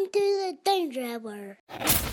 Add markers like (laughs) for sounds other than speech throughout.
Welcome to the Danger Hour.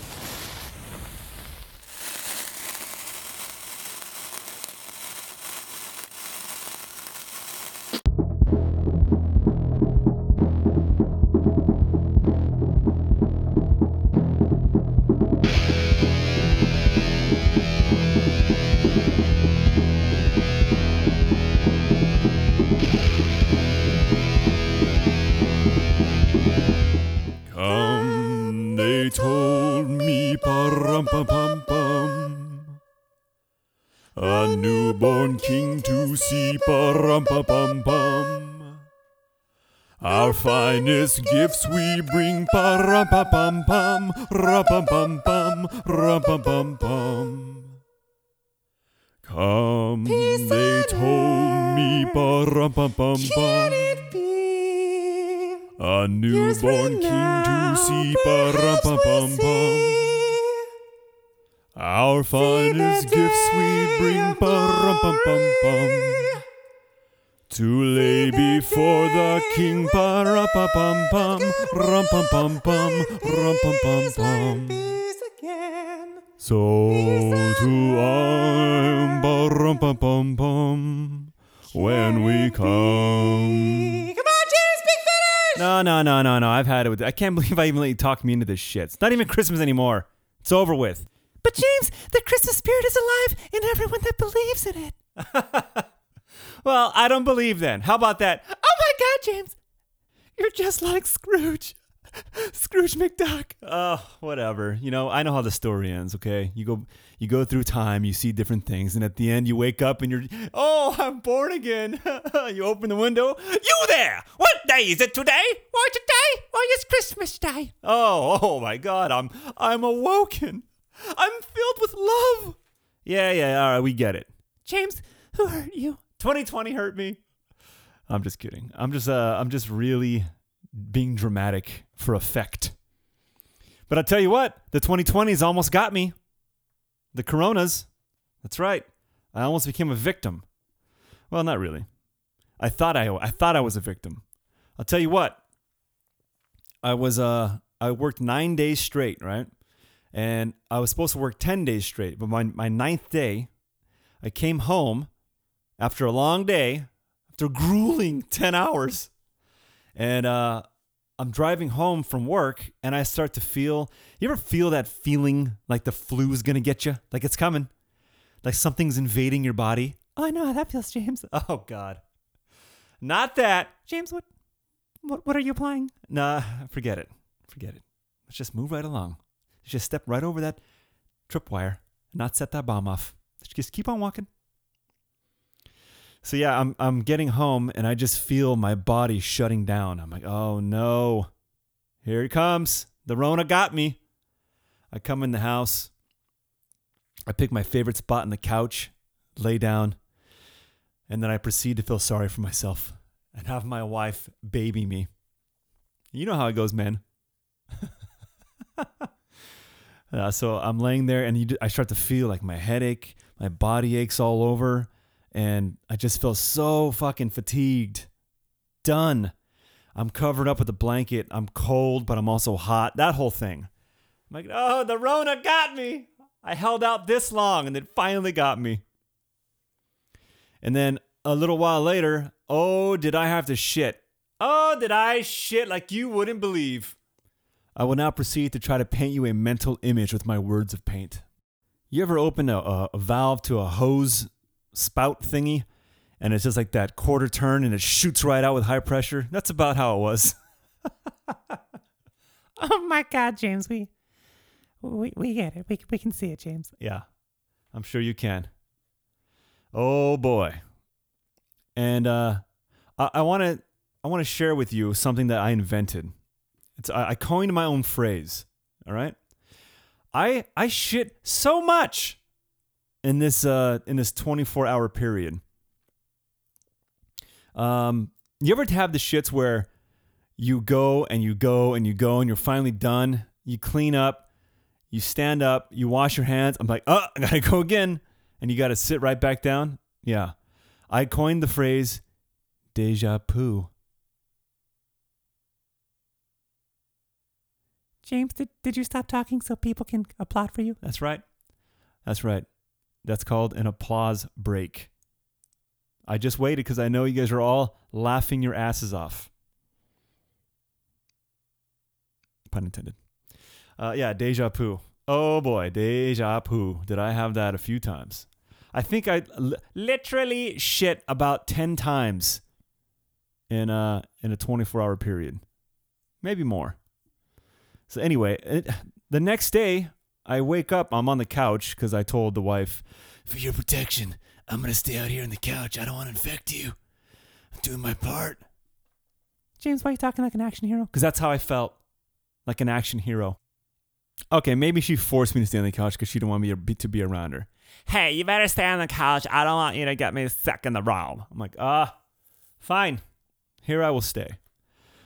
Finest gifts we bring, ba-rum pum pum pum, rum pum pum pum, rum pum pum pum. Come, they told me, ba-rum pum pum pum. A newborn king to see, ba-rum-pum-pum-pum. Our finest gifts we bring, ba-rum-pum-pum-pum. To lay before the king, ba-rum-pum-pum-pum, rum-pum-pum-pum, rum-pum-pum-pum. So to arm, ba-rum-pum-pum-pum, when we come. Come on, James, big finish! No, no, no, no, no. I've had it with. I can't believe I even let you talk me into this shit. It's not even Christmas anymore. It's over with. But James, the Christmas spirit is alive in everyone that believes in it. (laughs) Well, I don't believe then. How about that? Oh my God, James, you're just like Scrooge, Scrooge McDuck. Oh, whatever. You know, I know how the story ends. Okay, you go, you go through time, you see different things, and at the end, you wake up and you're, oh, I'm born again. (laughs) you open the window. You there? What day is it today? Why today? Why it's Christmas Day? Oh, oh my God, I'm, I'm awoken. I'm filled with love. Yeah, yeah. All right, we get it. James, who hurt you? 2020 hurt me. I'm just kidding. I'm just uh I'm just really being dramatic for effect. But I tell you what, the 2020s almost got me. The coronas. That's right. I almost became a victim. Well, not really. I thought I I thought I was a victim. I'll tell you what. I was uh I worked 9 days straight, right? And I was supposed to work 10 days straight, but my my ninth day, I came home after a long day, after (laughs) grueling 10 hours. And uh, I'm driving home from work and I start to feel you ever feel that feeling like the flu is going to get you? Like it's coming? Like something's invading your body? Oh, I know how that feels, James. (laughs) Oh, God. Not that. James, what, what, what are you applying? Nah, forget it. Forget it. Let's just move right along. Let's just step right over that tripwire and not set that bomb off. Let's just keep on walking. So yeah, I'm I'm getting home and I just feel my body shutting down. I'm like, "Oh no. Here it comes. The Rona got me." I come in the house. I pick my favorite spot on the couch, lay down, and then I proceed to feel sorry for myself and have my wife baby me. You know how it goes, man. (laughs) Uh, so I'm laying there and you, I start to feel like my headache, my body aches all over, and I just feel so fucking fatigued. Done. I'm covered up with a blanket. I'm cold, but I'm also hot. That whole thing. I'm like, oh, the Rona got me. I held out this long and it finally got me. And then a little while later, oh, did I have to shit? Oh, did I shit like you wouldn't believe? I will now proceed to try to paint you a mental image with my words of paint. You ever open a, a, valve to a hose spout thingy and it's just like that quarter turn and it shoots right out with high pressure? That's about how it was. (laughs) Oh my God, James, we, we, we get it. We, we can see it, James. Yeah, I'm sure you can. Oh boy. And uh, I want to I want to share with you something that I invented. It's I, I coined my own phrase. All right. I I shit so much in this uh in this 24 hour period. Um, you ever have the shits where you go and you go and you go and you're finally done. You clean up, you stand up, you wash your hands. I'm like, oh, I gotta go again, and you gotta sit right back down. Yeah, I coined the phrase "deja vu." James, did, did you stop talking so people can applaud for you? That's right. That's right. That's called an applause break. I just waited because I know you guys are all laughing your asses off. Pun intended. Uh, yeah, deja vu. Oh boy, deja vu. Did I have that a few times? I think I literally shit about 10 times in a, in a 24 hour period. Maybe more. So, anyway, it, the next day, I wake up, I'm on the couch because I told the wife, for your protection, I'm going to stay out here on the couch. I don't want to infect you. I'm doing my part. James, why are you talking like an action hero? Because that's how I felt like an action hero. Okay, maybe she forced me to stay on the couch because she didn't want me to be, to be around her. Hey, you better stay on the couch. I don't want you to get me sick in the room. I'm like, ah, fine. Here I will stay.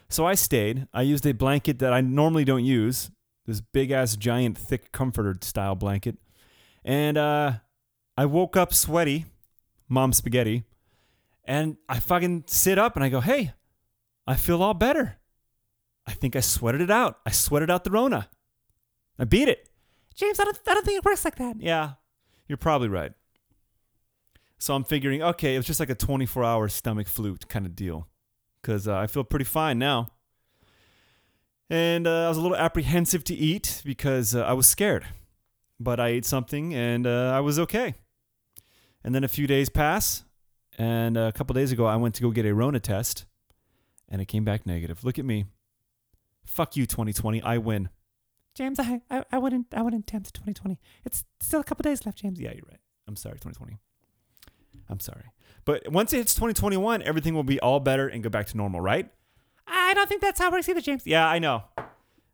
So I stayed. I used a blanket that I normally don't use, this big ass, giant, thick comforter style blanket. And uh, I woke up sweaty, mom spaghetti, and I fucking sit up and I go, hey, I feel all better. I think I sweated it out. I sweated out the Rona. I beat it. James, I don't, I don't think it works like that. Yeah, you're probably right. So I'm figuring, okay, it was just like a 24 hour stomach flu kind of deal because uh, I feel pretty fine now. And uh, I was a little apprehensive to eat because uh, I was scared. But I ate something and uh, I was okay. And then a few days pass. And a couple days ago, I went to go get a Rona test and it came back negative. Look at me. Fuck you, 2020. I win. James, I, I, I wouldn't I wouldn't tempt 2020. It's still a couple days left, James. Yeah, you're right. I'm sorry, 2020. I'm sorry. But once it hits 2021, everything will be all better and go back to normal, right? I don't think that's how it works either, James. Yeah, I know.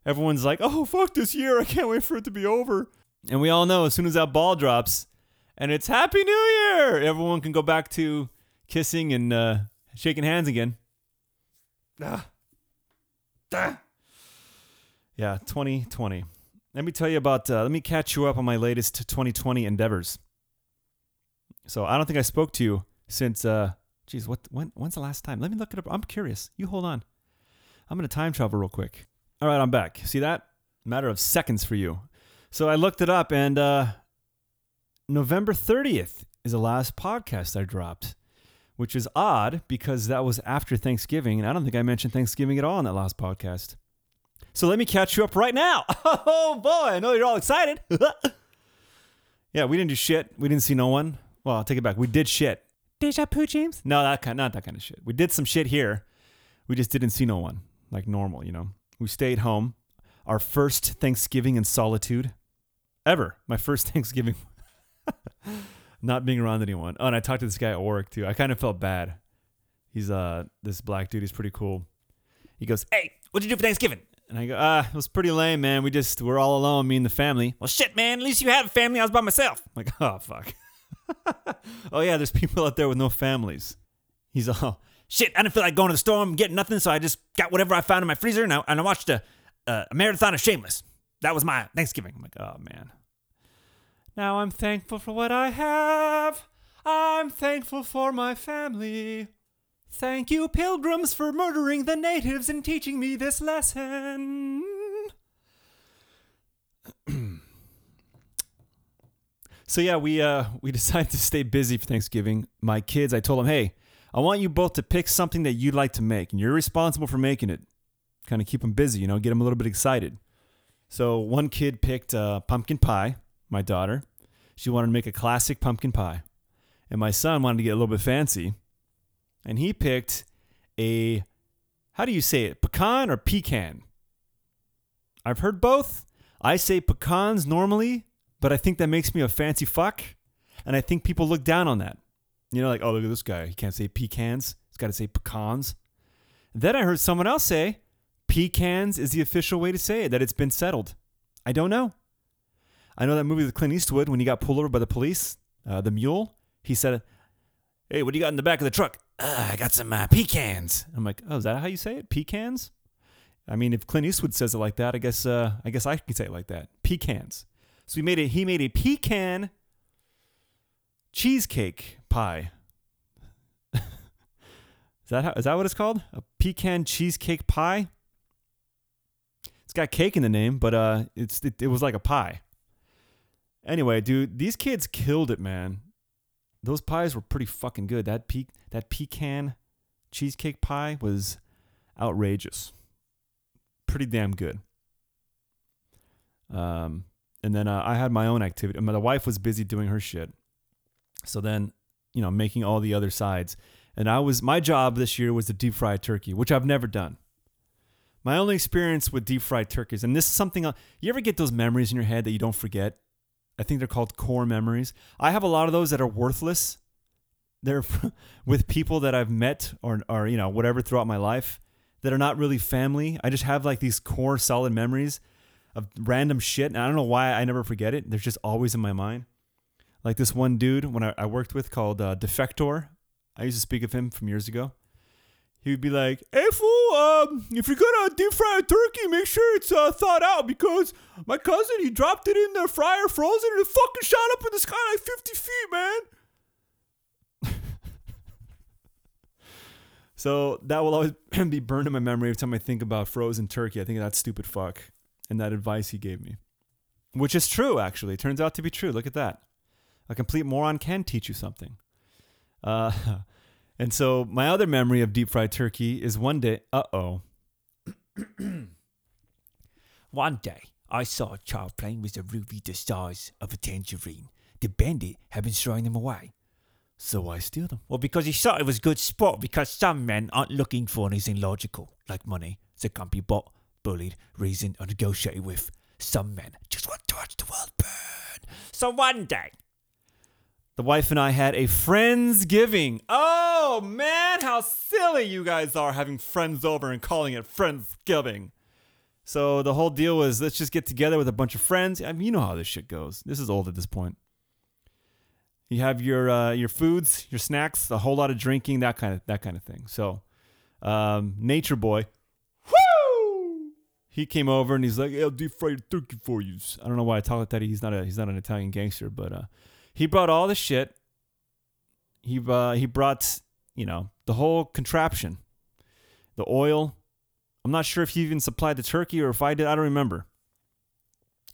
Everyone's like, oh, fuck this year. I can't wait for it to be over. And we all know as soon as that ball drops and it's Happy New Year, everyone can go back to kissing and uh, shaking hands again. Ah. Ah. Yeah, 2020. Let me tell you about, uh, let me catch you up on my latest 2020 endeavors. So I don't think I spoke to you since, uh, geez, what, when, when's the last time? Let me look it up. I'm curious. You hold on. I'm going to time travel real quick. All right, I'm back. See that? Matter of seconds for you. So I looked it up, and uh, November 30th is the last podcast I dropped, which is odd because that was after Thanksgiving, and I don't think I mentioned Thanksgiving at all in that last podcast. So let me catch you up right now. (laughs) Oh boy, I know you're all excited. (laughs) yeah, we didn't do shit. We didn't see no one. Well, I'll take it back. We did shit. Deja vu, James. No, that kind, not that kind of shit. We did some shit here. We just didn't see no one, like normal, you know. We stayed home. Our first Thanksgiving in solitude ever. My first (laughs) Thanksgiving, not being around anyone. Oh, and I talked to this guy at work too. I kind of felt bad. He's uh this black dude. He's pretty cool. He goes, "Hey, what'd you do for Thanksgiving?" And I go, "Ah, it was pretty lame, man. We just we're all alone, me and the family." Well, shit, man. At least you have a family. I was by myself. I'm like, oh fuck. (laughs) oh yeah, there's people out there with no families. He's all shit. I didn't feel like going to the store and getting nothing, so I just got whatever I found in my freezer and I, and I watched a, a marathon of Shameless. That was my Thanksgiving. I'm like, oh man. Now I'm thankful for what I have. I'm thankful for my family. Thank you, pilgrims, for murdering the natives and teaching me this lesson. (clears throat) so yeah, we uh we (laughs) decided to stay busy for Thanksgiving. My kids, I told them, hey, I want you both to pick something that you'd like to make, and you're responsible for making it. Kind of keep them busy, you know, get them a little bit excited. So one kid picked uh, pumpkin pie. My daughter, she wanted to make a classic pumpkin pie, and my son wanted to get a little bit fancy, and he picked a how do you say it, pecan or pecan? I've heard both. I say pecans normally, but I think that makes me a fancy fuck, and I think people look down on that. You know, like, oh, look at this guy. He can't say pecans. He's got to say pecans. Then I heard someone else say pecans is the official way to say it, that it's been settled. I don't know. I know that movie with Clint Eastwood when he got pulled over by the police, uh, the mule. He said, "Hey, what do you got in the back of the truck?" Uh, I got some uh, pecans. I'm like, "Oh, is that how you say it? Pecans?" I mean, if Clint Eastwood says it like that, I guess uh, I guess I can say it like that. Pecans. So he made a he made a pecan cheesecake pie. (laughs) is that how, is that what it's called? A pecan cheesecake pie? It's got cake in the name, but uh, it's it, it was like a pie. Anyway, dude, these kids killed it, man. Those pies were pretty fucking good. That pe- that pecan cheesecake pie was outrageous. Pretty damn good. Um, and then uh, I had my own activity. My wife was busy doing her shit. So then, you know, making all the other sides. And I was my job this year was to deep fry turkey, which I've never done. My only experience with deep fried turkeys, and this is something you ever get those memories in your head that you don't forget. I think they're called core memories. I have a lot of those that are worthless. They're (laughs) with people that I've met or or you know whatever throughout my life that are not really family. I just have like these core solid memories of random shit, and I don't know why I never forget it. They're just always in my mind. Like this one dude when I, I worked with called uh, Defector. I used to speak of him from years ago. He would be like, "Hey fool, um, if you're gonna deep fry a turkey, make sure it's uh, thawed out because my cousin he dropped it in the fryer frozen and it fucking shot up in the sky like 50 feet, man." (laughs) so that will always (clears throat) be burned in my memory every time I think about frozen turkey. I think of that stupid fuck and that advice he gave me, which is true actually. It turns out to be true. Look at that. A complete moron can teach you something. Uh, (laughs) and so my other memory of deep fried turkey is one day. Uh oh. (clears throat) One day, I saw a child playing with a ruby the size of a tangerine. The bandit had been throwing them away. So I steal them. Well, because he thought it was a good sport, because some men aren't looking for anything logical, like money, that can't be bought, bullied, reasoned, or negotiated with. Some men just want to watch the world burn. So one day, The wife and I had a Friendsgiving. Oh man, how silly you guys are having friends over and calling it Friendsgiving. So the whole deal was let's just get together with a bunch of friends. I mean, you know how this shit goes. This is old at this point. You have your uh, your foods, your snacks, a whole lot of drinking, that kind of that kind of thing. So, um, Nature Boy, whoo, he came over and he's like, "I'll deep fry turkey for you." I don't know why I talk like that. He's not a he's not an Italian gangster, but uh, he brought all the shit. He uh, he brought you know the whole contraption, the oil. I'm not sure if he even supplied the turkey or if I did. I don't remember.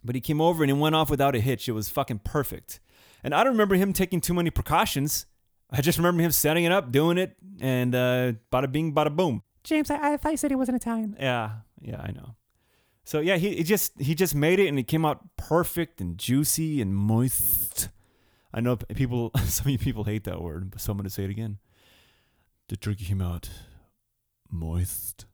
But he came over and it went off without a hitch. It was fucking perfect. And I don't remember him taking too many precautions. I just remember him setting it up, doing it, and uh, bada bing, bada boom. James, I, I thought you said he wasn't Italian. Yeah, yeah, I know. So yeah, he, he just he just made it, and it came out perfect and juicy and moist. I know people, (laughs) some of you people hate that word, but so I'm gonna say it again. The turkey came out moist,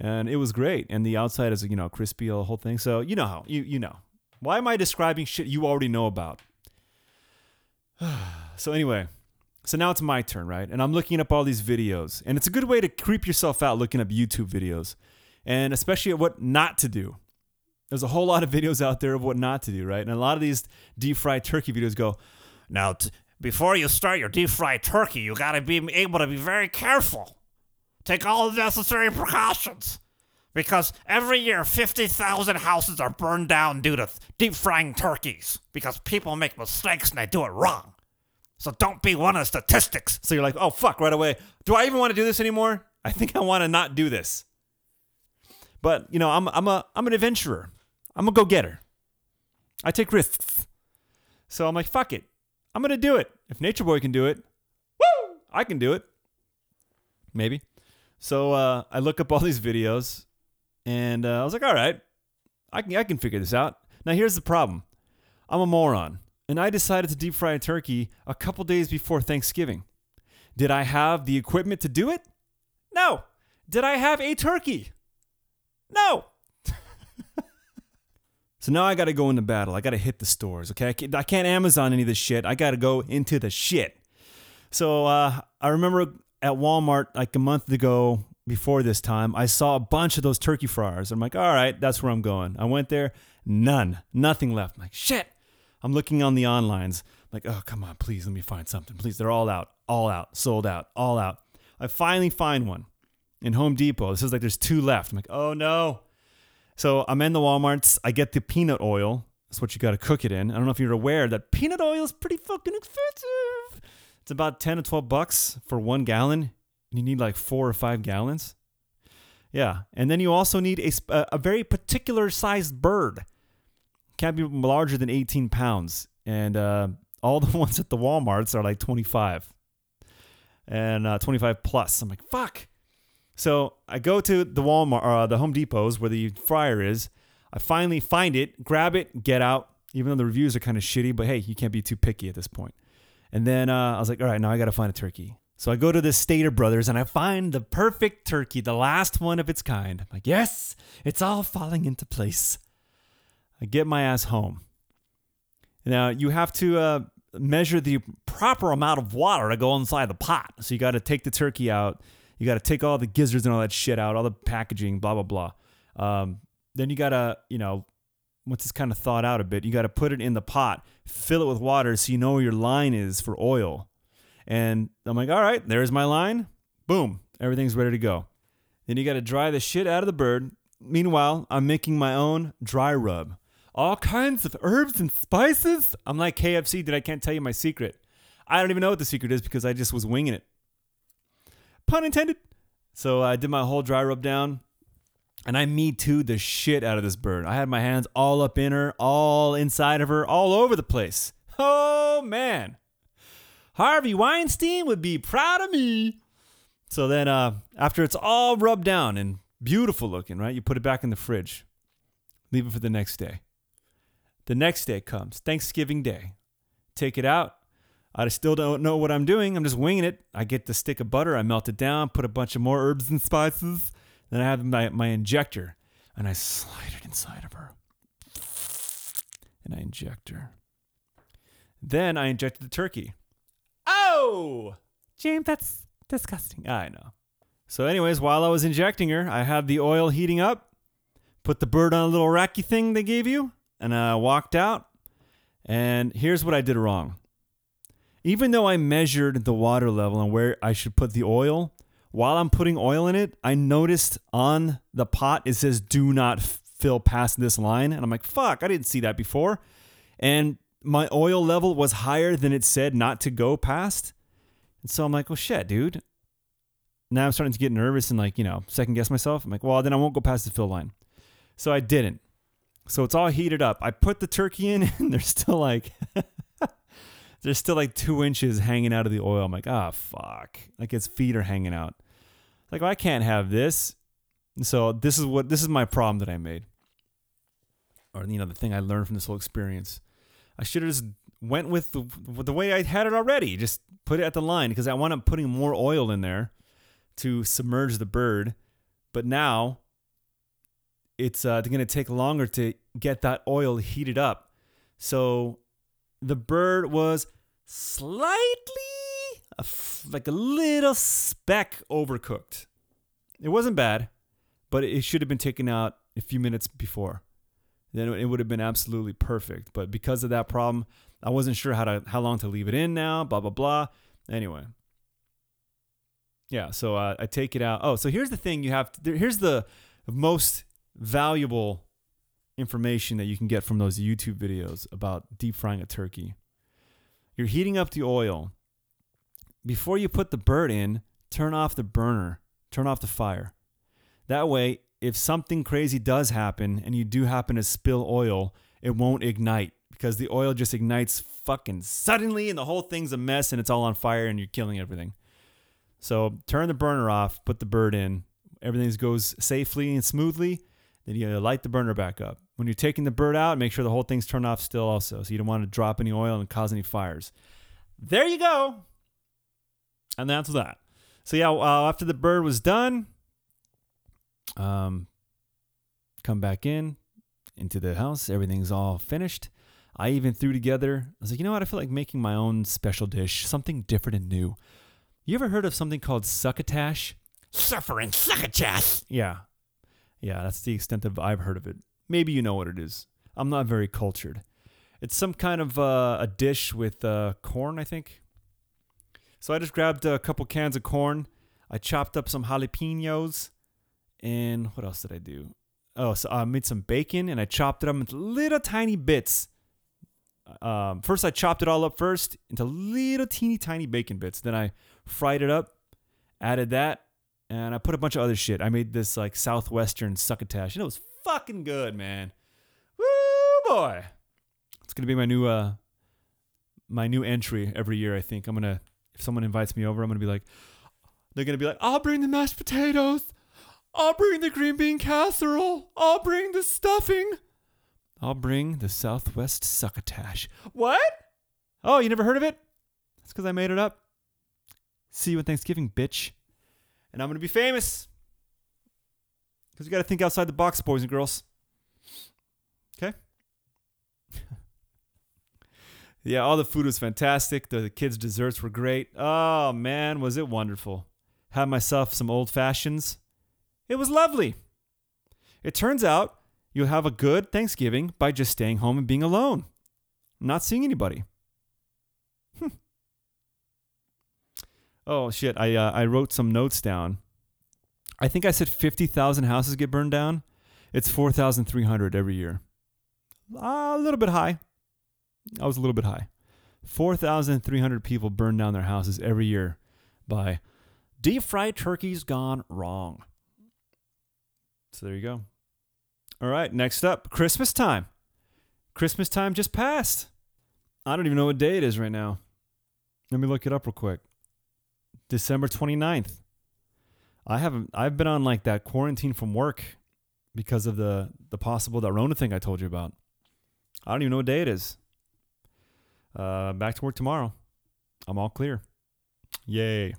and it was great. And the outside is you know crispy, the whole thing. So you know how you you know. Why am I describing shit you already know about? (sighs) so anyway, so now it's my turn, right? And I'm looking up all these videos, and it's a good way to creep yourself out looking up YouTube videos, and especially at what not to do. There's a whole lot of videos out there of what not to do, right? And a lot of these deep fried turkey videos go, Now, t- before you start your deep fried turkey, you gotta be able to be very careful. Take all the necessary precautions. Because every year, 50,000 houses are burned down due to deep frying turkeys. Because people make mistakes and they do it wrong. So don't be one of the statistics. so you're like, oh fuck, right away. Do I even want to do this anymore? I think I want to not do this. But you know, I'm I'm a I'm an adventurer. I'm a go getter. I take risks. So I'm like, fuck it. I'm gonna do it. If Nature Boy can do it, woo, I can do it. Maybe. So uh, I look up all these videos, and uh, I was like, all right, I can I can figure this out. Now here's the problem. I'm a moron, and I decided to deep fry a turkey a couple days before Thanksgiving. Did I have the equipment to do it? No. Did I have a turkey? No. So now I got to go into battle. I got to hit the stores. Okay, I can't, Amazon any of this shit. I got to go into the shit. So uh, I remember at Walmart like a month ago before this time, I saw a bunch of those turkey fryers. I'm like, all right, that's where I'm going. I went there, none, nothing left. I'm like, shit. I'm looking on the onlines. like, oh, come on, please, let me find something. Please, they're all out, all out, sold out, all out. I finally find one in Home Depot. This is like there's two left. I'm like, oh no. So I'm in the Walmarts. I get the peanut oil. That's what you got to cook it in. I don't know if you're aware that peanut oil is pretty fucking expensive. It's about 10 to 12 bucks for one gallon. You need like four or five gallons. Yeah, and then you also need a a a very particular sized bird. Can't be larger than 18 pounds, and uh, all (laughs) the ones at the WalMarts are like 25 and uh, 25 plus. I'm like, fuck. So I go to the Walmart, uh, the Home Depots where the fryer is. I finally find it, grab it, get out. Even though the reviews are kind of shitty, but hey, you can't be too picky at this point. And then uh, I was like, all right, now I got to find a turkey. So I go to the Stater Brothers and I find the perfect turkey, the last one of its kind. I'm like, yes, it's all falling into place. I get my ass home. Now you have to uh, measure the proper amount of water to go inside the pot. So you got to take the turkey out. You got to take all the gizzards and all that shit out, all the packaging, blah blah blah. Um, then you got to, you know, once it's kind of thawed out a bit, you got to put it in the pot, fill it with water, so you know where your line is for oil. And I'm like, all right, there's my line. Boom, everything's ready to go. Then you got to dry the shit out of the bird. Meanwhile, I'm making my own dry rub. All kinds of herbs and spices. I'm like KFC, that I can't tell you my secret. I don't even know what the secret is because I just was winging it. Pun intended. So I did my whole dry rub down and I me too the shit out of this bird. I had my hands all up in her, all inside of her, all over the place. Oh man. Harvey Weinstein would be proud of me. So then uh after it's all rubbed down and beautiful looking, right? You put it back in the fridge. Leave it for the next day. The next day comes, Thanksgiving Day. Take it out. I still don't know what I'm doing. I'm just winging it. I get the stick of butter, I melt it down, put a bunch of more herbs and spices. Then I have my, my injector and I slide it inside of her. And I inject her. Then I injected the turkey. Oh! James, that's disgusting. I know. So, anyways, while I was injecting her, I had the oil heating up, put the bird on a little racky thing they gave you, and I walked out. And here's what I did wrong. Even though I measured the water level and where I should put the oil, while I'm putting oil in it, I noticed on the pot it says do not fill past this line. And I'm like, fuck, I didn't see that before. And my oil level was higher than it said not to go past. And so I'm like, well, shit, dude. Now I'm starting to get nervous and like, you know, second guess myself. I'm like, well, then I won't go past the fill line. So I didn't. So it's all heated up. I put the turkey in (laughs) and they're still like (laughs) there's still like two inches hanging out of the oil. I'm like, ah, fuck. Like its feet are hanging out. Like, well, I can't have this. So this is what this is my problem that I made. Or you know, the thing I learned from this whole experience. I should have just went with the, the way I had it already. Just put it at the line because I wound up putting more oil in there to submerge the bird. But now it's uh, going to take longer to get that oil heated up. So the bird was slightly like a little speck overcooked. It wasn't bad, but it should have been taken out a few minutes before. Then it would have been absolutely perfect. But because of that problem, I wasn't sure how to how long to leave it in now. Blah blah blah. Anyway, yeah. So uh, I take it out. Oh, so here's the thing. You have to, here's the most valuable information that you can get from those YouTube videos about deep frying a turkey. You're heating up the oil. Before you put the bird in, turn off the burner, turn off the fire. That way, if something crazy does happen and you do happen to spill oil, it won't ignite because the oil just ignites fucking suddenly and the whole thing's a mess and it's all on fire and you're killing everything. So turn the burner off, put the bird in, everything goes safely and smoothly. Then you light the burner back up. When you're taking the bird out, make sure the whole thing's turned off still, also, so you don't want to drop any oil and cause any fires. There you go. And that's that. So yeah, uh, after the bird was done, um, come back in into the house. Everything's all finished. I even threw together. I was like, you know what? I feel like making my own special dish, something different and new. You ever heard of something called succotash? Suffering succotash. Yeah. Yeah, that's the extent of I've heard of it. Maybe you know what it is. I'm not very cultured. It's some kind of uh, a dish with uh, corn, I think. So I just grabbed a couple cans of corn. I chopped up some jalapenos. And what else did I do? Oh, so I made some bacon and I chopped it up into little tiny bits. Um, first, I chopped it all up first into little teeny tiny bacon bits. Then I fried it up, added that, and I put a bunch of other shit. I made this like southwestern succotash, and it was fucking good, man. Woo boy! It's gonna be my new uh my new entry every year. I think I'm gonna if someone invites me over, I'm gonna be like, they're gonna be like, I'll bring the mashed potatoes, I'll bring the green bean casserole, I'll bring the stuffing, I'll bring the Southwest succotash. What? Oh, you never heard of it? That's because I made it up. See you at Thanksgiving, bitch. And I'm gonna be famous. Because you gotta think outside the box, boys and girls. Okay? (laughs) yeah, all the food was fantastic. The, the kids' desserts were great. Oh man, was it wonderful. Had myself some old fashions. It was lovely. It turns out you'll have a good Thanksgiving by just staying home and being alone, not seeing anybody. Hmm. (laughs) Oh shit! I uh, I wrote some notes down. I think I said fifty thousand houses get burned down. It's four thousand three hundred every year. A little bit high. I was a little bit high. Four thousand three hundred people burn down their houses every year by deep fried turkeys gone wrong. So there you go. All right, next up, Christmas time. Christmas time just passed. I don't even know what day it is right now. Let me look it up real quick. December 29th. I haven't I've been on like that quarantine from work because of the the possible that Rona thing I told you about. I don't even know what day it is. Uh back to work tomorrow. I'm all clear. Yay.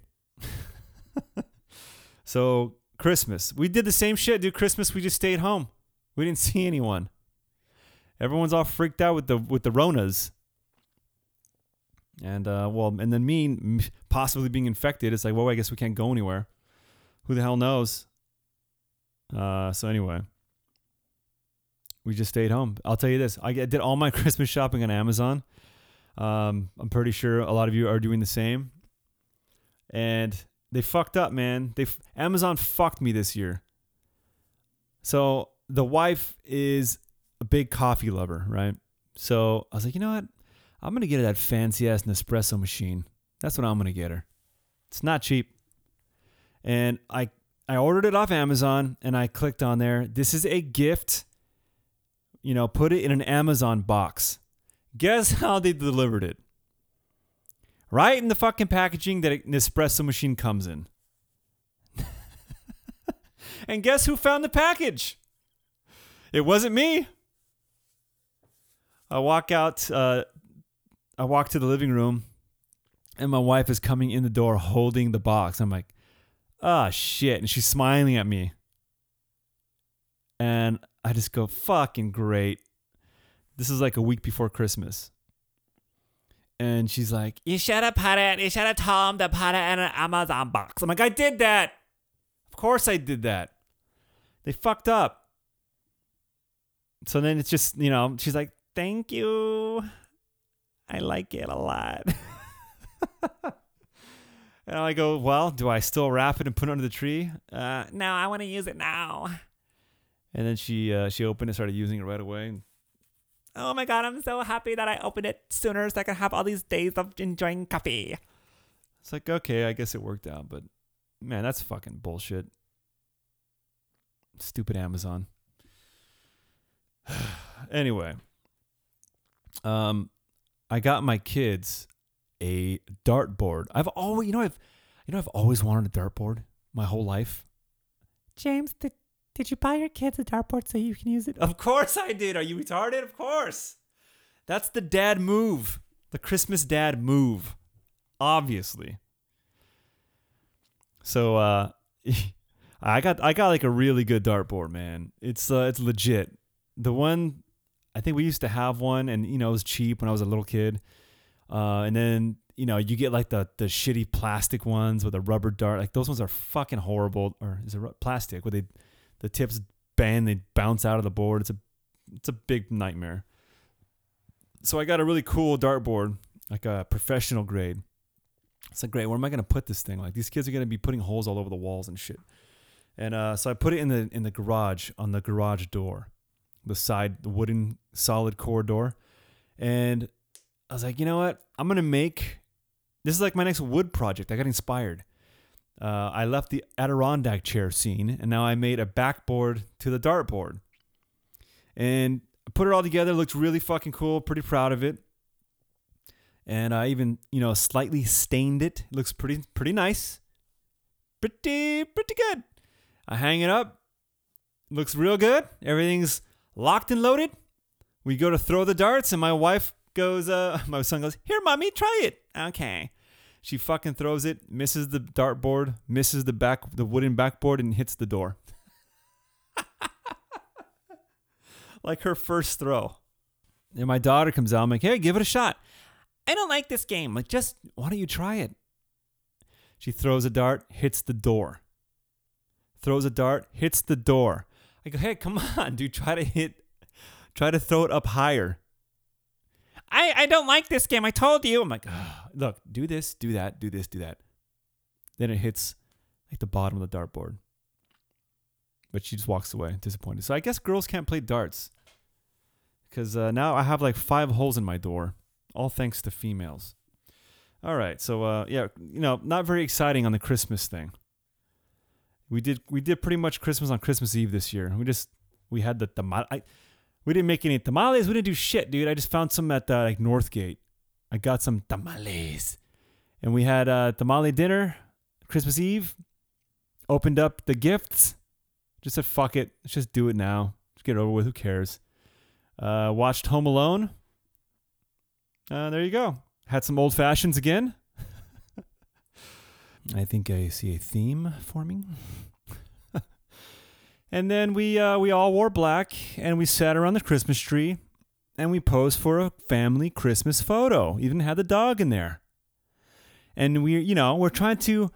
(laughs) so Christmas. We did the same shit, dude. Christmas we just stayed home. We didn't see anyone. Everyone's all freaked out with the with the Ronas. And uh, well, and then me possibly being infected. It's like, well, I guess we can't go anywhere. Who the hell knows? Uh, so anyway, we just stayed home. I'll tell you this: I did all my (laughs) Christmas shopping on Amazon. Um, I'm pretty sure a lot of you are doing the same. And they fucked up, man. They Amazon fucked me this year. So the wife is a big coffee lover, right? So I was like, you know what? I'm gonna get her that fancy ass Nespresso machine. That's what I'm gonna get her. It's not cheap. And I I ordered it off Amazon and I clicked on there. This is a gift. You know, put it in an Amazon box. Guess (laughs) how they delivered it? Right in the fucking packaging that an Nespresso machine comes in. (laughs) and guess who found the package? It wasn't me. I walk out, uh, I walk to the living room, and my wife is coming in the door holding the box. I'm like, ah, shit. And she's smiling at me. And I just go, fucking great. This is like a week before Christmas. And she's like, You should have put it, you should have told him to put it in an Amazon box. I'm like, I did that. Of course I did that. They fucked up. So then it's just, you know, she's like, thank you. I like it a lot. (laughs) and I go, well, do I still wrap it and put it under the tree? Uh, No, I want to use it now. and then she uh, she opened it, started using it right away. Oh my god, I'm so happy that I opened it sooner so I can have all these days of enjoying coffee. It's like, okay, I guess it worked out, but man, that's fucking bullshit. Stupid Amazon. (sighs) anyway, um, I got my kids a dartboard. I've always, you know, I've, you know, I've always wanted a dartboard my whole life. James, did, did you buy your kids a dartboard so you can use it? Of course I did. Are you retarded? Of course. That's the dad move. The Christmas dad move. Obviously. So uh (laughs) I got I got like a really good dartboard, man. It's uh it's legit. The one I think we used to have one and you know it was cheap when I was a little kid. Uh and then you know, you get like the the shitty plastic ones with a rubber dart. Like those ones are fucking horrible. Or is it plastic? Where they the tips bend, they bounce out of the board. It's a it's a big nightmare. So I got a really cool dartboard, like a professional grade. It's like great. Where am I gonna put this thing? Like these kids are gonna be putting holes all over the walls and shit. And uh, so I put it in the in the garage on the garage door, the side the wooden solid core door, and I was like, you know what? I'm gonna make this is like my next wood project. I got inspired. uh, I left the Adirondack chair scene, and now I made a backboard to the dartboard. And put it all together. Looked really fucking cool. Pretty proud of it. And I even, you know, slightly stained it. Looks pretty, pretty nice. Pretty, pretty good. I hang it up. Looks real good. Everything's locked and loaded. We go to throw the darts, and my wife goes, uh, (laughs) my son goes, Here, mommy, try it. Okay. She fucking throws it, misses the dartboard, misses the back, the wooden backboard, and hits the door. (laughs) like her first throw. And my daughter comes out. I'm like, Hey, give it a shot. I don't like this game. Like, just why don't you try it? She throws a dart, hits the door. Throws a dart, hits the door. I go, hey, come (laughs) on, dude, try to hit, try to throw it up higher. I, I don't like this game. I told you. I'm like, "Ugh, look, do this, do that, do this, do that. Then it hits like the bottom of the dartboard. But she just walks away, disappointed. So I guess girls can't play darts. Because uh, now I have like five holes in my door, all thanks to females. All right, so uh, yeah, you know, not very exciting on the Christmas thing. We did we did pretty much Christmas on Christmas Eve this year. We just we had the tamal. I, we didn't make any tamales. We didn't do shit, dude. I just found some at uh, like Northgate. I got some tamales, and we had a tamale dinner Christmas Eve. Opened up the gifts. Just said fuck it. Let's just do it now. Just get it over with. Who cares? Uh, watched Home Alone. Uh, there you go. Had some old fashions again. (laughs) I think I see a theme forming. And then we uh, we all wore black and we sat around the Christmas tree and we posed for a family Christmas photo. Even had the dog in there. And we you know, we're trying to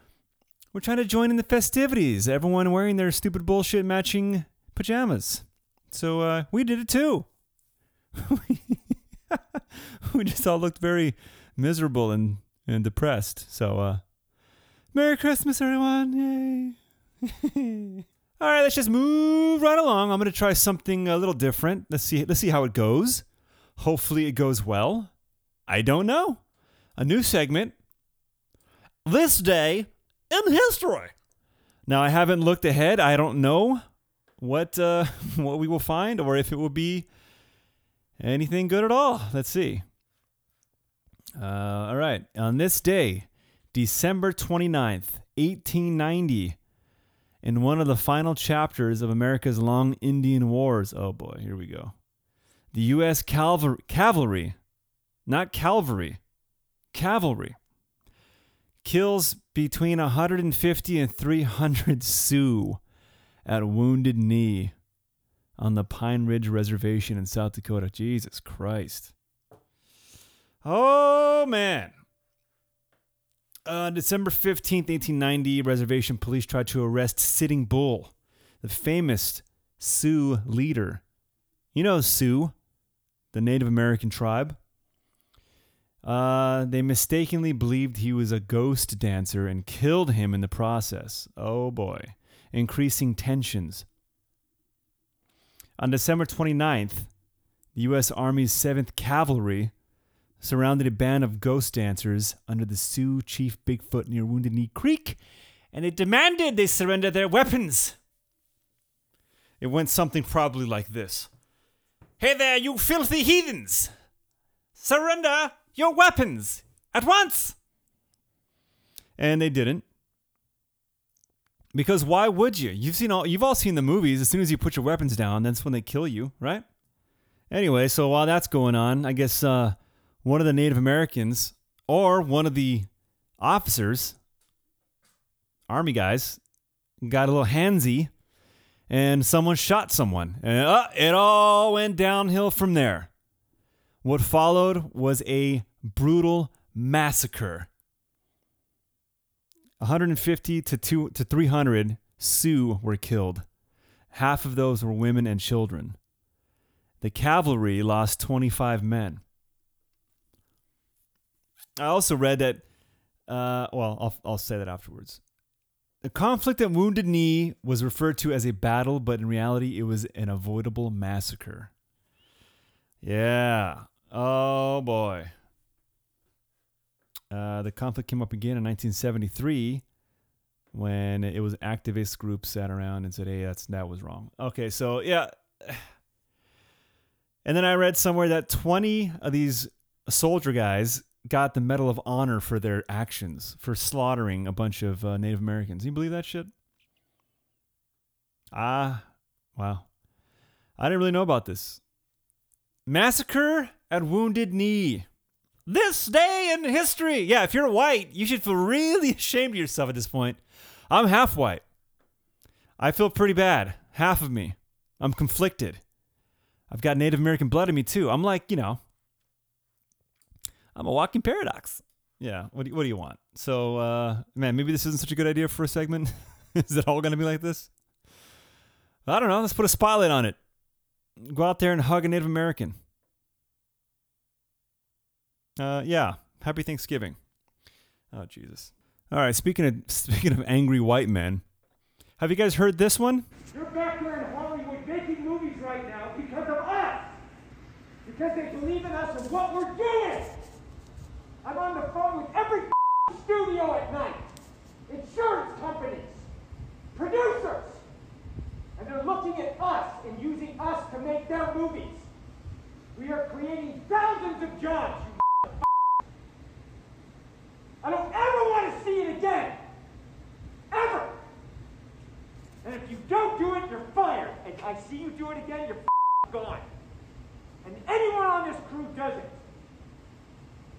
we're trying to join in the festivities. Everyone wearing their stupid bullshit matching pajamas. So uh, we did it too. (laughs) we just all looked very miserable and, and depressed. So, uh, Merry Christmas, everyone! Yay! (laughs) all right, let's just move right along. I'm gonna try something a little different. Let's see. Let's see how it goes. Hopefully, it goes well. I don't know. A new segment. This day in history. Now, I haven't looked ahead. I don't know what uh, (laughs) what we will find, or if it will be anything good at all. Let's see. Uh, all right. On this day, December 29th, 1890, in one of the final chapters of America's long Indian Wars. Oh boy, here we go. The U.S. Cavalry, cavalry not cavalry, cavalry, kills between 150 and 300 Sioux at Wounded Knee on the Pine Ridge Reservation in South Dakota. Jesus Christ. Oh, man. Uh, December 15th, 1890, reservation police tried to arrest Sitting Bull, the famous Sioux leader. You know Sioux, the Native American tribe. Uh, they mistakenly believed he was a ghost dancer and killed him in the process. Oh boy. Increasing tensions. On December 29th, the U.S. Army's 7th Cavalry surrounded a band of ghost dancers under the Sioux Chief Bigfoot near Wounded Knee Creek, and they demanded they surrender their weapons. It went something probably like this Hey there, you filthy heathens! Surrender your weapons at once! And they didn't. Because why would you? You've seen all you've all seen the movies. As soon as you put your weapons down, that's when they kill you, right? Anyway, so while that's going on, I guess uh, one of the Native Americans or one of the officers, army guys, got a little handsy, and someone shot someone, and uh, it all went downhill from there. What followed was a brutal massacre 150 to two to 300 Sioux were killed. Half of those were women and children. The cavalry lost 25 men. I also read that. Uh, well, I'll I'll say that afterwards. The conflict at Wounded Knee was referred to as a battle, but in reality, it was an avoidable massacre. Yeah. Oh boy. Uh, the conflict came up again in 1973 when it was activist groups sat around and said, "Hey, that's that was wrong." Okay, so yeah. (sighs) And then I read somewhere that 20 of these soldier guys got the Medal of Honor for their actions for slaughtering a bunch of uh, Native Americans. You believe that shit? Ah, wow. I didn't really know about this. Massacre at Wounded Knee. This day in history. Yeah, if you're white, you should feel really (laughs) ashamed of yourself at this point. I'm half white. I feel pretty bad. Half of me. I'm conflicted. I've got Native American blood in me too. I'm like, you know, I'm a walking paradox. Yeah. What do you, what do you want? So, uh, man, maybe this isn't such a good idea for a segment. (laughs) Is it all going to be like this? I don't know. Let's put a spotlight on it. Go out there and hug a Native American. Uh, yeah. Happy Thanksgiving. Oh Jesus. All right. Speaking of (laughs) speaking of angry white men, have you guys heard this one? You're back there in Hollywood making movies right now because of us. Because they believe in us and what we're doing. I'm on the phone with every studio at night. Insurance companies. Producers. And they're looking at us and using us to make their movies. We are creating thousands of jobs, you I don't ever want to see it again. Ever. And if you don't do it, you're fired. And I see you do it again, you're gone. And anyone on this crew does it.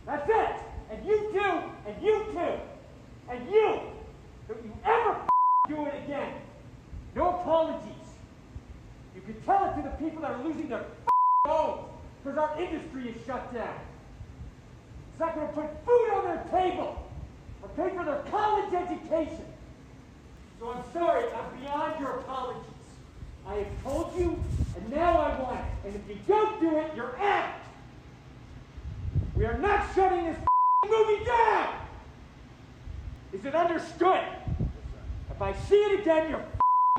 That's it. And you too, and you too, and you. Don't you ever do it again. No apologies. You can tell it to the people that are losing their homes because our industry is shut down. It's not going to put food on their table or pay for their college education. So I'm sorry, I'm beyond your apologies. I have told you, and now I want it. And if you don't do it, you're out. Are not shutting this movie down. Is it understood? If I see it again, you're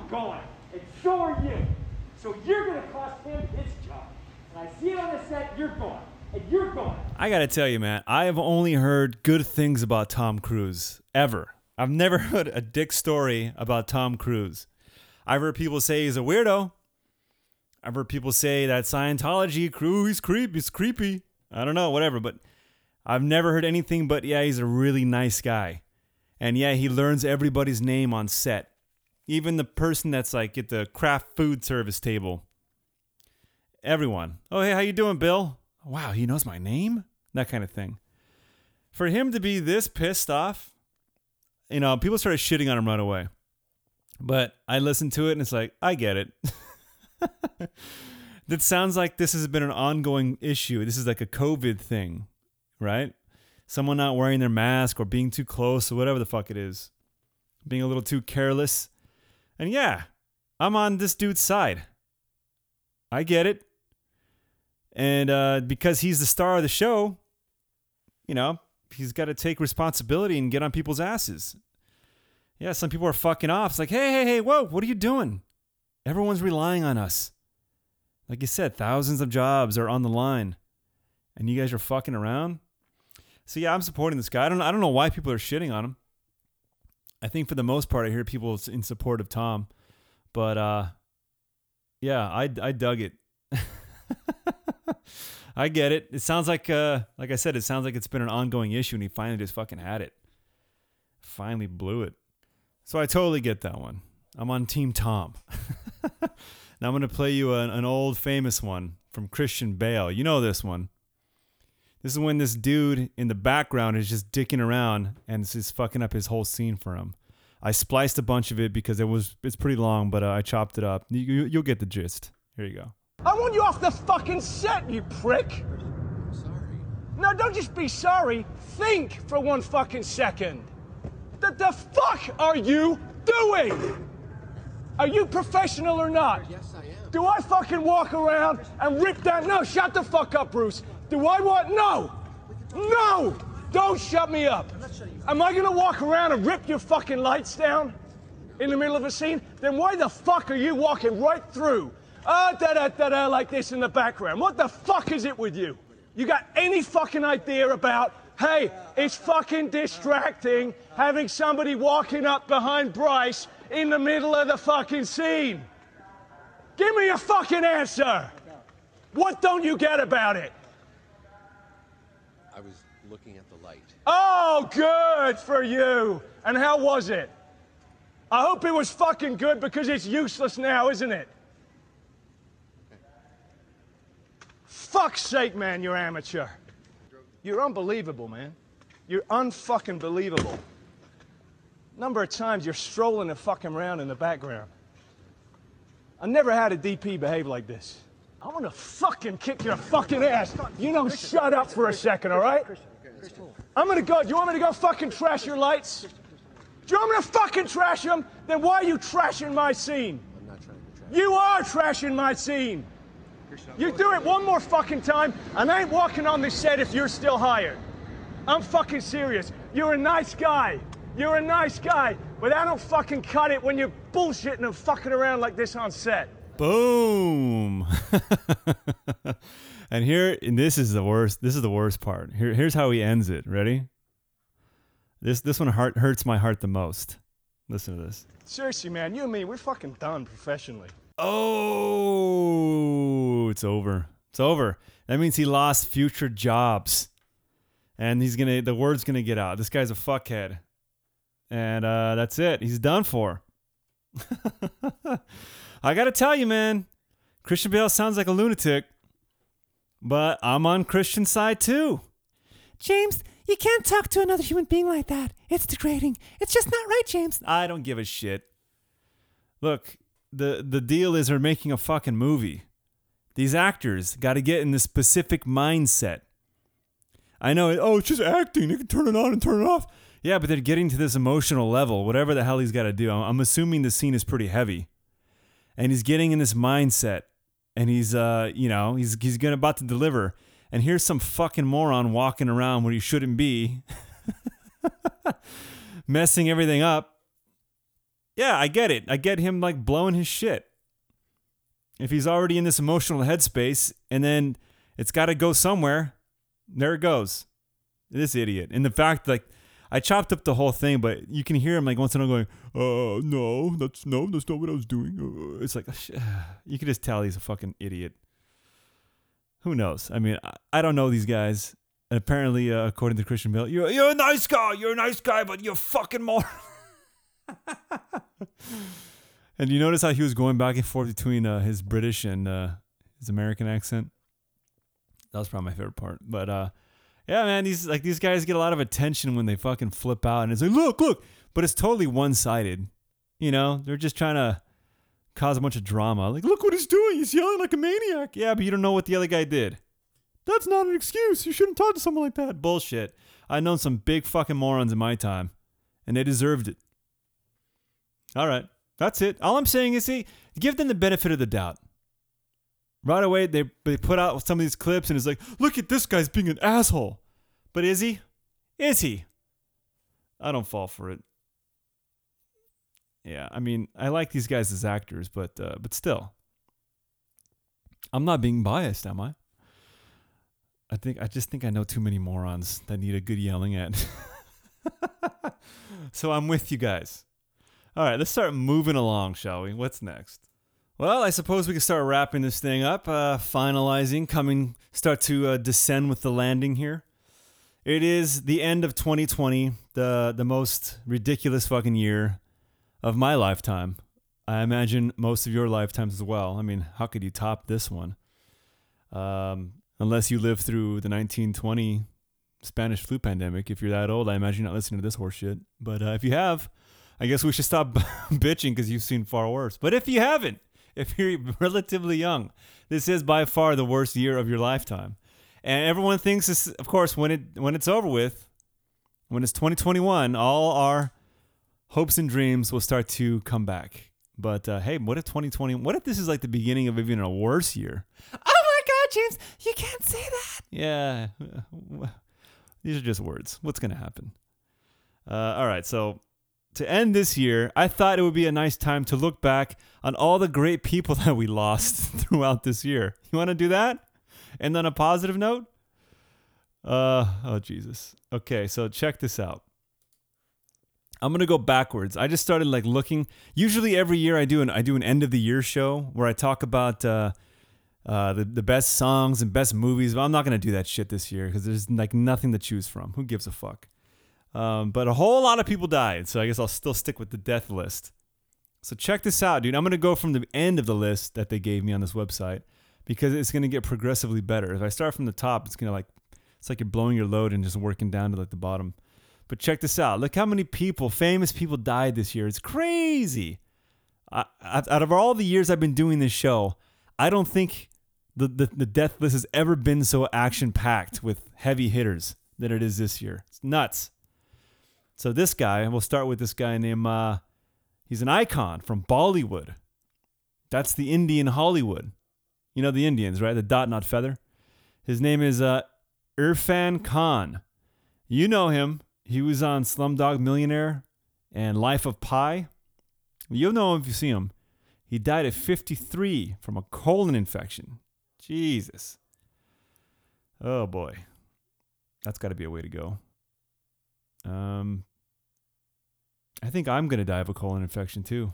gone. And so are you. So you're going to cost him his job. And I see it on the set, you're gone. And you're gone. I gotta tell you, man, I have only heard good things about Tom Cruise ever. I've never (laughs) heard a dick story about Tom Cruise. I've heard people say he's a weirdo. I've heard people say that Scientology crew, he's creep, he's creepy. I don't know, whatever, but I've never heard anything but yeah, he's a really nice guy. And yeah, he learns everybody's name on set. Even the person that's like at the craft food service table. Everyone. Oh, hey, how you doing, Bill? Wow, he knows my name? That kind of thing. For him to be this pissed off, you know, people started shitting on him right away. But I listened to it and it's like, I get it. (laughs) that sounds like this has been an ongoing issue. This is like a COVID thing, right? Someone not wearing their mask or being too close or whatever the fuck it is. Being a little too careless. And yeah, I'm on this dude's side. I get it. And uh, because he's the star of the show, you know, he's got to take responsibility and get on people's asses. Yeah, some people are fucking off. It's like, hey, hey, hey, whoa, what are you doing? Everyone's relying on us. Like you said, thousands of jobs are on the line, and you guys are fucking around. So yeah, I'm supporting this guy. I don't, I don't know why people are shitting on him. I think for the most part, I hear people in support of Tom, but uh, yeah, I, I dug it. (laughs) I get it. It sounds like, uh, like I said, it sounds like it's been an ongoing issue, and he finally just fucking had it. Finally blew it. So I totally get that one. I'm on Team Tom. (laughs) now I'm going to play you an, an old famous one from Christian Bale. You know this one. This is when this dude in the background is just dicking around and it's just fucking up his whole scene for him. I spliced a bunch of it because it was it's pretty long, but uh, I chopped it up. You, you, you'll get the gist. Here you go. I want you off the fucking set, you prick. Sorry. No, don't just be sorry. Think for one fucking second. What the fuck are you doing? Are you professional or not? Yes, I am. Do I fucking walk around and rip down? No, shut the fuck up, Bruce. Do I want? No! No! Don't shut me up. Am I gonna walk around and rip your fucking lights down in the middle of a scene? Then why the fuck are you walking right through? Ah, da da da da, like this in the background. What the fuck is it with you? You got any fucking idea about Hey, it's fucking distracting having somebody walking up behind Bryce in the middle of the fucking scene. Give me a fucking answer. What don't you get about it? I was looking at the light. Oh, good for you. And how was it? I hope it was fucking good because it's useless now, isn't it? Fuck's sake, man, you're amateur. You're unbelievable, man. You're unfucking believable. Number of times you're strolling and fucking around in the background. I never had a DP behave like this. I'm gonna fucking kick your fucking ass. You know, shut up for a second, all right? I'm gonna go. Do you want me to go fucking trash your lights? Do you want me to fucking trash them? Then why are you trashing my scene? I'm not trying to trap. You are trashing my scene. You do it one more fucking time, and I ain't walking on this set if you're still hired. I'm fucking serious. You're a nice guy. You're a nice guy, but I don't fucking cut it when you're bullshitting and fucking around like this on set. Boom. (laughs) and here, and this is the worst. This is the worst part. Here, here's how he ends it. Ready? This this one heart hurts my heart the most. Listen to this. Seriously, man, you and me, we're fucking done professionally. Oh, it's over. It's over. That means he lost future jobs, and he's gonna. The word's gonna get out. This guy's a fuckhead, and uh, that's it. He's done for. (laughs) I gotta tell you, man, Christian Bale sounds like a lunatic, but I'm on Christian's side too. James, you can't talk to another human being like that. It's degrading. It's just not right, James. I don't give a shit. Look, the the deal is they're making a fucking movie. These actors got to get in this specific mindset. I know, oh, it's just acting. They can turn it on and turn it off. Yeah, but they're getting to this emotional level, whatever the hell he's got to do. I'm, I'm assuming the scene is pretty heavy, and he's getting in this mindset, and he's, uh, you know, he's he's gonna about to deliver, and here's some fucking moron walking around where he shouldn't be, (laughs) messing everything up. Yeah, I get it. I get him like blowing his shit. If he's already in this emotional headspace and then it's got to go somewhere, there it goes. This idiot. And the fact, like, I chopped up the whole thing, but you can hear him like once in a while going, "Uh, no, that's no, that's not what I was doing." Uh, it's like (sighs) you can just tell he's a fucking idiot. Who knows? I mean, I, I don't know these guys. And apparently, uh, according to Christian Bale, you're you're a nice guy. You're a nice guy, but you're fucking more. (laughs) and you notice how he was going back and forth between uh, his British and uh, his American accent. That was probably my favorite part. But uh, yeah, man, these like these guys get a lot of attention when they fucking flip out, and it's like, look, look, but it's totally one sided. You know, they're just trying to cause a bunch of drama. Like, look what he's doing. He's yelling like a maniac. Yeah, but you don't know what the other guy did. That's not an excuse. You shouldn't talk to someone like that. Bullshit. I've known some big fucking morons in my time, and they deserved it. All right. That's it. All I'm saying is, see, give them the benefit of the doubt. Right away, they, they put out some of these clips and it's like, look at this guy's being an asshole. But is he? Is he? I don't fall for it. Yeah, I mean, I like these guys as actors, but uh, but still, I'm not being biased, am I? I think I just think I know too many morons that need a good yelling at. (laughs) so I'm with you guys. All right, let's start moving along, shall we? What's next? Well, I suppose we can start wrapping this thing up, uh, finalizing, coming, start to uh, descend with the landing here. It is the end of 2020, the the most ridiculous fucking year of my lifetime. I imagine most of your lifetimes as well. I mean, how could you top this one? Um, unless you lived through the 1920 Spanish flu pandemic. If you're that old, I imagine you're not listening to this horseshit. But uh, if you have, I guess we should stop (laughs) bitching because you've seen far worse. But if you haven't, if you're (laughs) relatively young, this is by far the worst year of your lifetime. And everyone thinks this, of course, when it when it's over with, when it's 2021, all our hopes and dreams will start to come back. But uh, hey, what if 2020? What if this is like the beginning of even a worse year? Oh my God, James, you can't say that. Yeah, (laughs) these are just words. What's gonna happen? Uh, all right, so to end this year, I thought it would be a nice time to look back on all the great people (laughs) that we lost (laughs) throughout this year. You want to do that? And on a positive note? Uh oh Jesus. Okay, so check this out. I'm gonna go backwards. I just started like looking. Usually every year I do an I do an end of the year show where I talk about uh, uh, the the best songs and best movies. But I'm not gonna do that shit this year because there's like nothing to choose from. Who gives a fuck? Um, but a whole lot of people died, so I guess I'll still stick with the death list. So check this out, dude. I'm gonna go from the end of the list that they gave me on this website because it's gonna get progressively better. If I start from the top, it's gonna like it's like you're blowing your load and just working down to like the bottom. But check this out. Look how many people, famous people, died this year. It's crazy. I, out of all the years I've been doing this show, I don't think the, the, the death list has ever been so action packed with heavy hitters than it is this year. It's nuts. So this guy, we'll start with this guy named, uh, he's an icon from Bollywood. That's the Indian Hollywood. You know the Indians, right? The dot, not feather. His name is uh, Irfan Khan. You know him. He was on Slumdog Millionaire and Life of Pi. You'll know him if you see him. He died at 53 from a colon infection. Jesus. Oh boy. That's got to be a way to go. Um I think I'm going to die of a colon infection too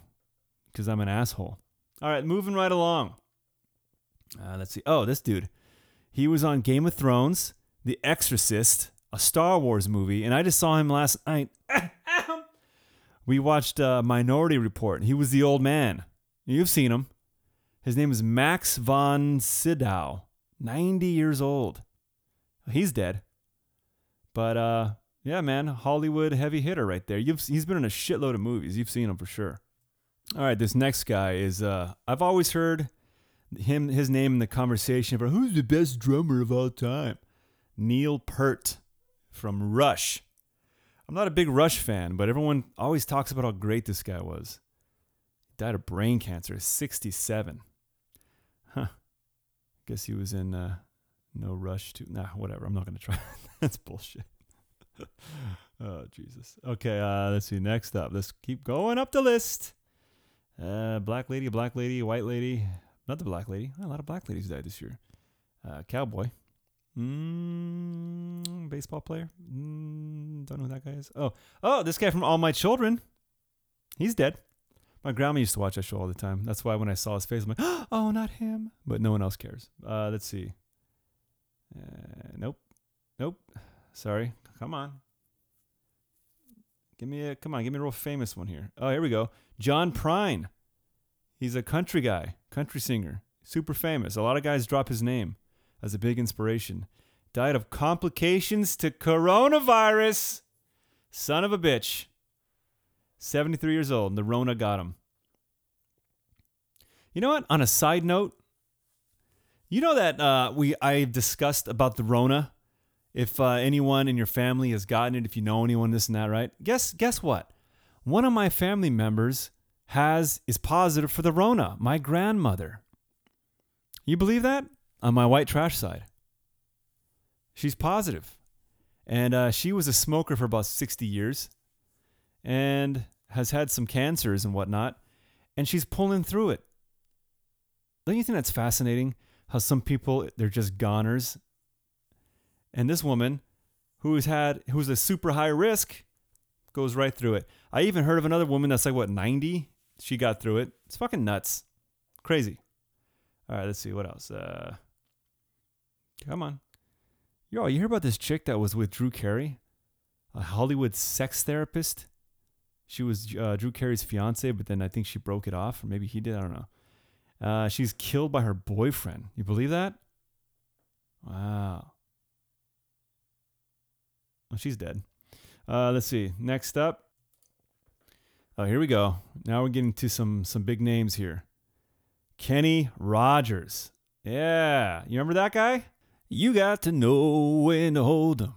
cuz I'm an asshole. All right, moving right along. Uh, let's see. Oh, this dude. He was on Game of Thrones, The Exorcist, a Star Wars movie, and I just saw him last night. (laughs) we watched uh, Minority Report. He was the old man. You've seen him. His name is Max von Sydow, 90 years old. He's dead. But uh, yeah, man, Hollywood heavy hitter right there. You've, he's been in a shitload of movies. You've seen him for sure. All right, this next guy is uh, I've always heard him his name in the conversation for who's the best drummer of all time. Neil Peart from Rush. I'm not a big Rush fan, but everyone always talks about how great this guy was. He died of brain cancer at 67. Huh. Guess he was in uh, No Rush too. Nah, whatever. I'm not gonna try. (laughs) That's bullshit. (laughs) oh Jesus. Okay, uh, let's see. Next up, let's keep going up the list. Uh, black lady, black lady, white lady. Not the black lady. A lot of black ladies died this year. Uh, cowboy. Mm, baseball player. Mm, don't know who that guy is. Oh, oh, this guy from All My Children. He's dead. My grandma used to watch that show all the time. That's why when I saw his face, I'm like, (gasps) oh, not him. But no one else cares. Uh, let's see. Uh, nope. Nope. Sorry. Come on. Give me a come on. Give me a real famous one here. Oh, here we go. John Prine. He's a country guy, country singer, super famous. A lot of guys drop his name as a big inspiration. Died of complications to coronavirus. Son of a bitch. 73 years old, and the Rona got him. You know what? On a side note, you know that uh, we I've discussed about the Rona. If uh, anyone in your family has gotten it, if you know anyone, this and that, right? Guess guess what? One of my family members has is positive for the Rona. My grandmother. You believe that? On my white trash side, she's positive, and uh, she was a smoker for about sixty years, and has had some cancers and whatnot, and she's pulling through it. Don't you think that's fascinating? How some people they're just goners, and this woman, who's had who's a super high risk, goes right through it. I even heard of another woman that's like what ninety. She got through it. It's fucking nuts, crazy. All right, let's see what else. Uh, come on, yo, you hear about this chick that was with Drew Carey, a Hollywood sex therapist? She was uh, Drew Carey's fiance, but then I think she broke it off, or maybe he did. I don't know. Uh, she's killed by her boyfriend. You believe that? Wow. Well, she's dead. Uh, let's see. Next up. Oh, here we go. Now we're getting to some some big names here. Kenny Rogers. Yeah, you remember that guy? You got to know when to hold 'em,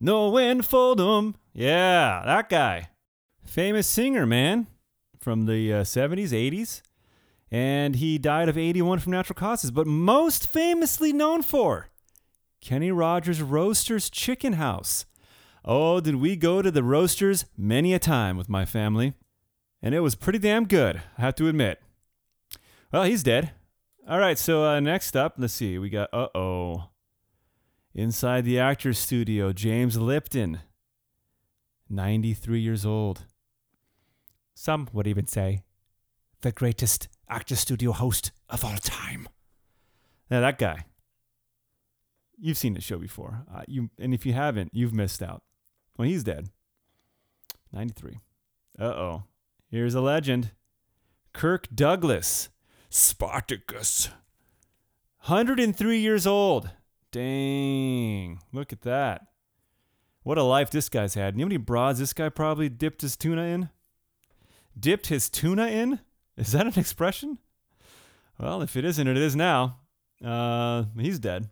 know when to fold 'em. Yeah, that guy. Famous singer, man, from the uh, 70s, 80s. And he died of 81 from natural causes, but most famously known for Kenny Rogers Roasters Chicken House. Oh, did we go to the Roasters many a time with my family? And it was pretty damn good, I have to admit. Well, he's dead. All right, so uh, next up, let's see. We got, uh oh. Inside the actor's studio, James Lipton, 93 years old. Some would even say the greatest actor studio host of all time. Now, that guy, you've seen the show before. Uh, you, and if you haven't, you've missed out. Well, he's dead. 93. Uh oh. Here's a legend Kirk Douglas, Spartacus. 103 years old. Dang. Look at that. What a life this guy's had. You know how many broads this guy probably dipped his tuna in? Dipped his tuna in? Is that an expression? Well, if it isn't, it is now. Uh, he's dead.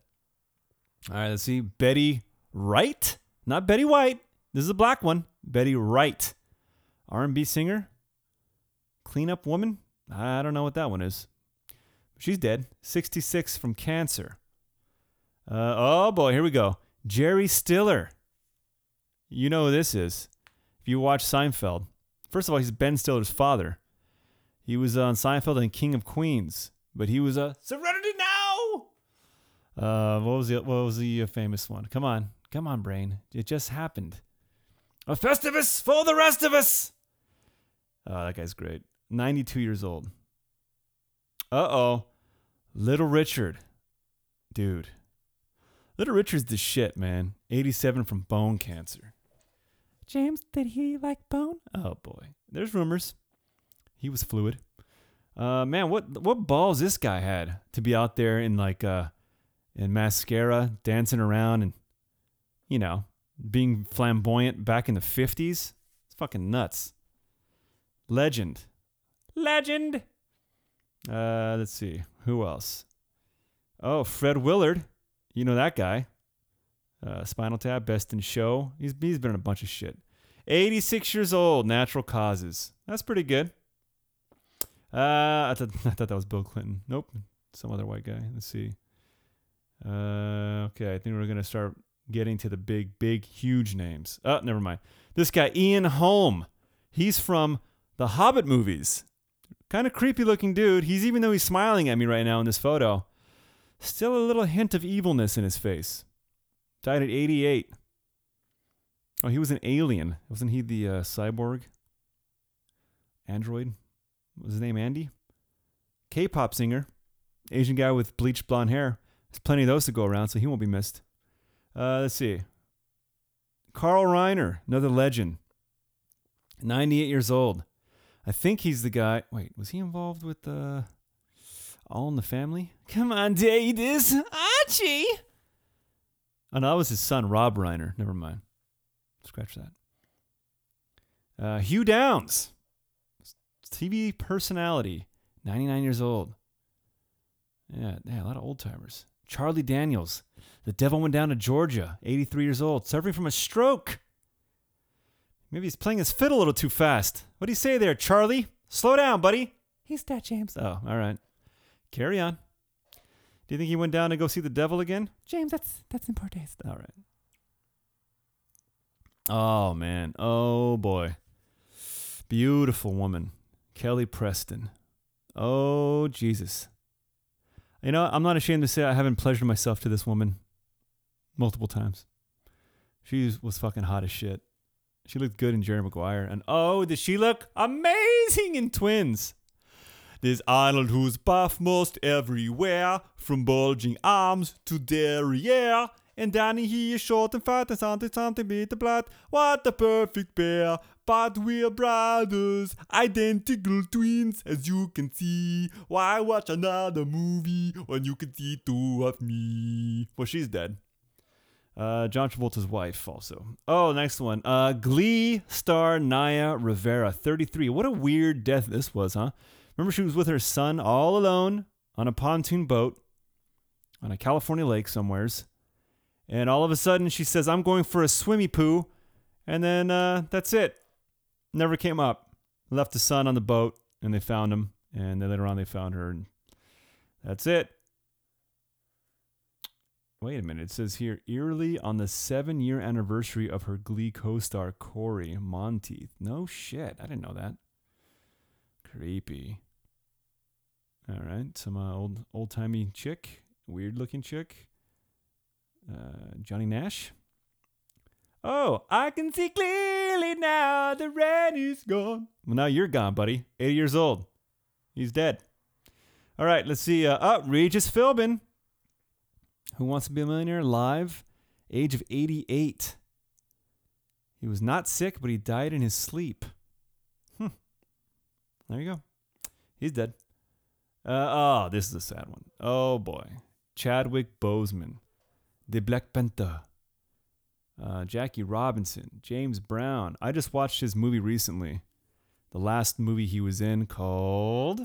All right, let's see. Betty Wright, not Betty White. This is a black one. Betty Wright, R&B singer, cleanup woman. I don't know what that one is. She's dead. 66 from cancer. Uh, oh boy, here we go. Jerry Stiller. You know who this is. If you watch Seinfeld, first of all, he's Ben Stiller's father. He was on Seinfeld and King of Queens, but he was a Serenity Now. Uh, what was the what was the famous one? Come on, come on, brain. It just happened. A Festivus for the rest of us. Oh, that guy's great. 92 years old. Uh oh. Little Richard. Dude. Little Richard's the shit, man. 87 from bone cancer. James, did he like bone? Oh boy. There's rumors. He was fluid. Uh man, what what balls this guy had to be out there in like uh in mascara, dancing around and you know, being flamboyant back in the 50s. It's fucking nuts. Legend. Legend. Uh, let's see. Who else? Oh, Fred Willard. You know that guy. Uh, Spinal Tap, Best in Show. He's, he's been in a bunch of shit. 86 years old, natural causes. That's pretty good. Uh, I thought, (laughs) I thought that was Bill Clinton. Nope. Some other white guy. Let's see. Uh, okay, I think we're going to start getting to the big, big, huge names. Oh, never mind. This guy, Ian Holm. He's from the Hobbit movies. Kind of creepy looking dude. He's even though he's smiling at me right now in this photo, still a little hint of evilness in his face. Died at 88. Oh, he was an alien. Wasn't he the uh, cyborg? Android? What was his name Andy? K pop singer. Asian guy with bleached blonde hair. There's plenty of those to go around, so he won't be missed. Uh, let's see. Carl Reiner, another legend. 98 years old. I think he's the guy. Wait, was he involved with uh, All in the Family? Come on, Davis. Archie. Oh, no, that was his son, Rob Reiner. Never mind. Scratch that. Uh, Hugh Downs, TV personality, 99 years old. Yeah, yeah, a lot of old timers. Charlie Daniels, the devil went down to Georgia, 83 years old, suffering from a stroke. Maybe he's playing his fiddle a little too fast. What do you say there, Charlie? Slow down, buddy. He's that James. Oh, all right. Carry on. Do you think he went down to go see the devil again? James, that's that's in poor taste. All right. Oh man. Oh boy. Beautiful woman. Kelly Preston. Oh Jesus. You know, I'm not ashamed to say I haven't pleasured myself to this woman multiple times. She was fucking hot as shit. She looked good in Jerry Maguire. And oh, did she look amazing in Twins? There's Arnold who's buff most everywhere, from bulging arms to derriere. And Danny, he is short and fat and something, something beat the blood. What a perfect pair. But we're brothers, identical twins, as you can see. Why watch another movie when you can see two of me? Well, she's dead. Uh, John Travolta's wife, also. Oh, next one. Uh, Glee star Naya Rivera, 33. What a weird death this was, huh? Remember, she was with her son all alone on a pontoon boat on a California lake somewheres. And all of a sudden, she says, I'm going for a swimmy poo. And then uh, that's it. Never came up. Left the son on the boat, and they found him. And then later on, they found her. And that's it. Wait a minute. It says here, eerily on the seven year anniversary of her Glee co star Cory Monteith. No shit. I didn't know that. Creepy. All right. Some uh, old old timey chick. Weird looking chick. Uh, Johnny Nash. Oh, I can see clearly now the rain is gone. Well, now you're gone, buddy. 80 years old. He's dead. All right, let's see. Uh, oh, Regis Philbin. Who Wants to Be a Millionaire live, age of 88. He was not sick, but he died in his sleep. Hmm. There you go. He's dead. Uh, oh, this is a sad one. Oh boy. Chadwick Boseman, The Black Panther. Uh, Jackie Robinson, James Brown. I just watched his movie recently. The last movie he was in called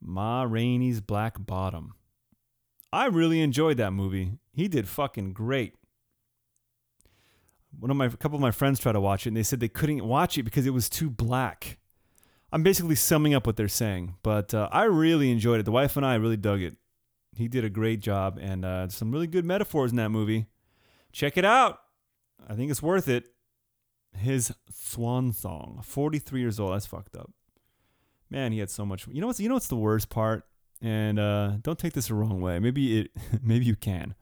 Ma Rainey's Black Bottom. I really enjoyed that movie. He did fucking great. One of my a couple of my friends tried to watch it and they said they couldn't watch it because it was too black. I'm basically summing up what they're saying, but uh, I really enjoyed it. The wife and I really dug it. He did a great job and uh, some really good metaphors in that movie. Check it out. I think it's worth it. His swan song. 43 years old. That's fucked up. Man, he had so much. You know what's you know what's the worst part? And uh, don't take this the wrong way. Maybe it (laughs) maybe you can.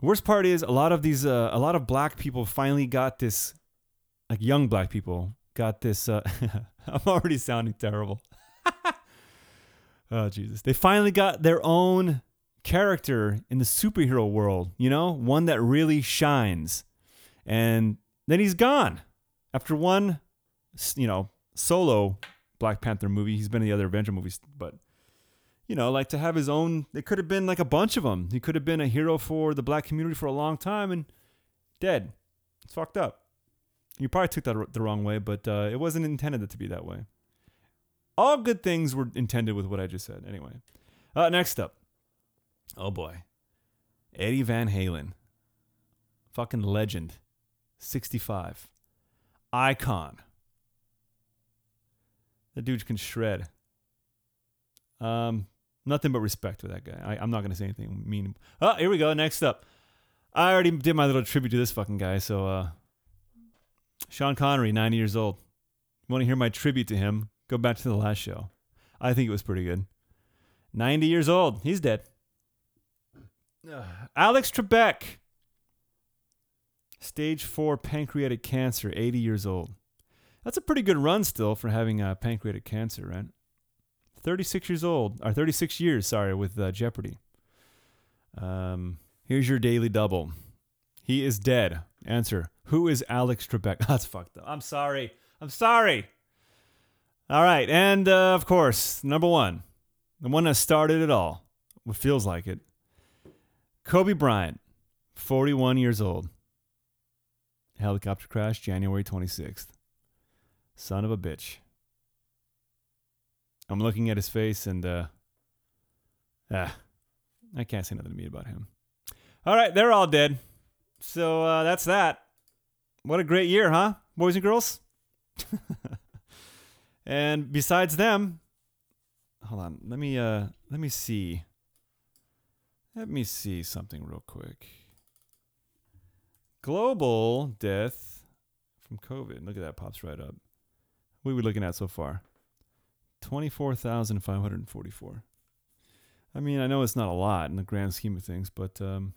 Worst part is a lot of these uh, a lot of black people finally got this like young black people got this uh, (laughs) I'm already sounding terrible. (laughs) oh Jesus. They finally got their own character in the superhero world, you know? One that really shines. And then he's gone. After one you know, solo Black Panther movie, he's been in the other Avenger movies, but you know, like to have his own. It could have been like a bunch of them. He could have been a hero for the black community for a long time and dead. It's fucked up. You probably took that the wrong way, but uh, it wasn't intended to be that way. All good things were intended with what I just said. Anyway, uh, next up. Oh boy, Eddie Van Halen, fucking legend, sixty-five, icon. The dude can shred. Um, nothing but respect for that guy. I, I'm not gonna say anything mean. Oh, here we go. Next up, I already did my little tribute to this fucking guy. So, uh, Sean Connery, 90 years old. Want to hear my tribute to him? Go back to the last show. I think it was pretty good. 90 years old. He's dead. Alex Trebek. Stage 4 pancreatic cancer, 80 years old. That's a pretty good run still for having uh, pancreatic cancer, right? 36 years old, or 36 years, sorry, with uh, Jeopardy. Um, here's your daily double. He is dead. Answer Who is Alex Trebek? (laughs) That's fucked up. I'm sorry. I'm sorry. All right. And uh, of course, number one, the one that started it all, what feels like it. Kobe Bryant, 41 years old. Helicopter crash, January 26th. Son of a bitch. I'm looking at his face and, uh, ah, I can't say nothing to me about him. All right, they're all dead. So uh, that's that. What a great year, huh, boys and girls? (laughs) and besides them, hold on. Let me uh, let me see. Let me see something real quick. Global death from COVID. Look at that, pops right up. What are we looking at so far? Twenty-four thousand five hundred forty-four. I mean, I know it's not a lot in the grand scheme of things, but um,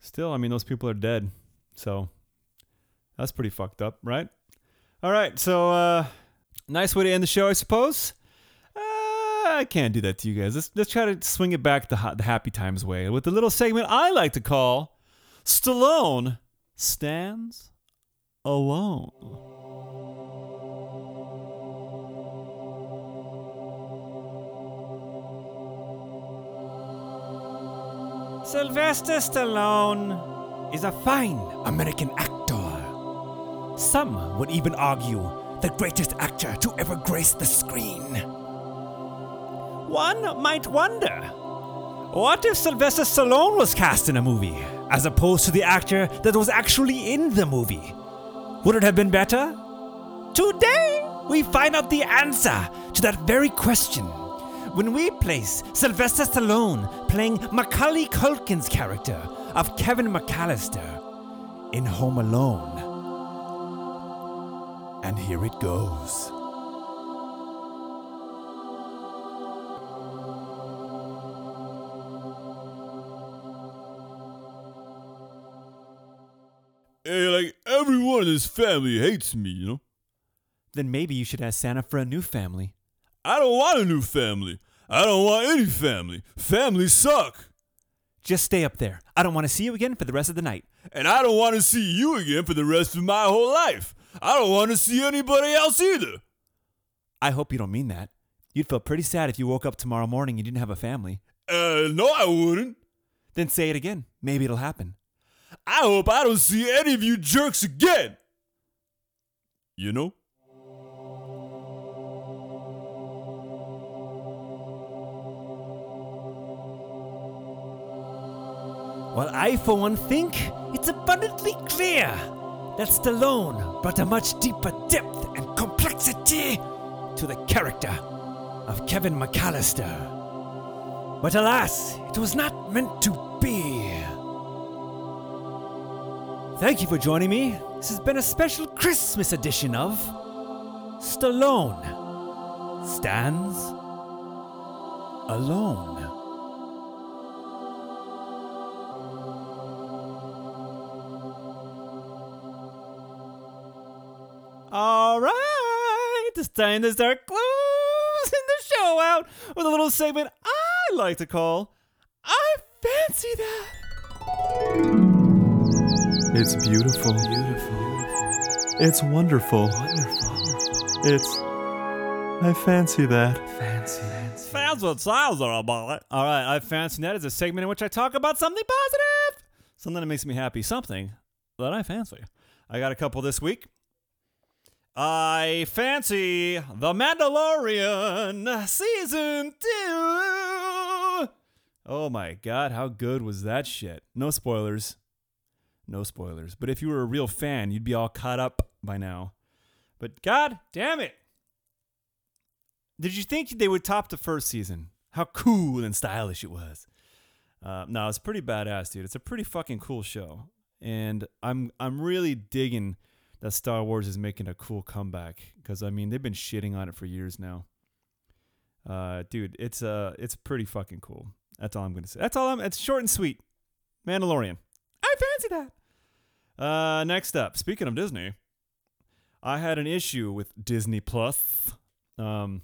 still, I mean, those people are dead. So that's pretty fucked up, right? All right. So, uh, nice way to end the show, I suppose. I can't do that to you guys. Let's, let's try to swing it back the, the happy times way with the little segment I like to call Stallone Stands Alone. Sylvester Stallone is a fine American actor. Some would even argue the greatest actor to ever grace the screen. One might wonder what if Sylvester Stallone was cast in a movie, as opposed to the actor that was actually in the movie? Would it have been better? Today, we find out the answer to that very question when we place Sylvester Stallone playing Macaulay Culkin's character of Kevin McAllister in Home Alone. And here it goes. Eh, like everyone in this family hates me, you know? Then maybe you should ask Santa for a new family. I don't want a new family. I don't want any family. Families suck. Just stay up there. I don't want to see you again for the rest of the night. And I don't want to see you again for the rest of my whole life. I don't want to see anybody else either. I hope you don't mean that. You'd feel pretty sad if you woke up tomorrow morning and you didn't have a family. Uh, no, I wouldn't. Then say it again. Maybe it'll happen. I hope I don't see any of you jerks again. You know? Well, I, for one, think it's abundantly clear that Stallone brought a much deeper depth and complexity to the character of Kevin McAllister. But alas, it was not meant to be. Thank you for joining me. This has been a special Christmas edition of Stallone Stands Alone. All right, it's time to start closing the show out with a little segment I like to call I Fancy That. It's beautiful. Beautiful. It's wonderful. Wonderful. It's. I fancy that. Fancy. Fans with sounds are about it. All right, I Fancy That is a segment in which I talk about something positive, something that makes me happy, something that I fancy. I got a couple this week. I fancy The Mandalorian season two. Oh my god, how good was that shit? No spoilers. No spoilers. But if you were a real fan, you'd be all caught up by now. But god damn it. Did you think they would top the first season? How cool and stylish it was. Uh, no, it's pretty badass, dude. It's a pretty fucking cool show, and I'm I'm really digging that Star Wars is making a cool comeback because I mean they've been shitting on it for years now. Uh, dude, it's uh it's pretty fucking cool. That's all I'm gonna say. That's all I'm. It's short and sweet. Mandalorian. I fancy that. Uh, next up, speaking of Disney, I had an issue with Disney Plus. Um,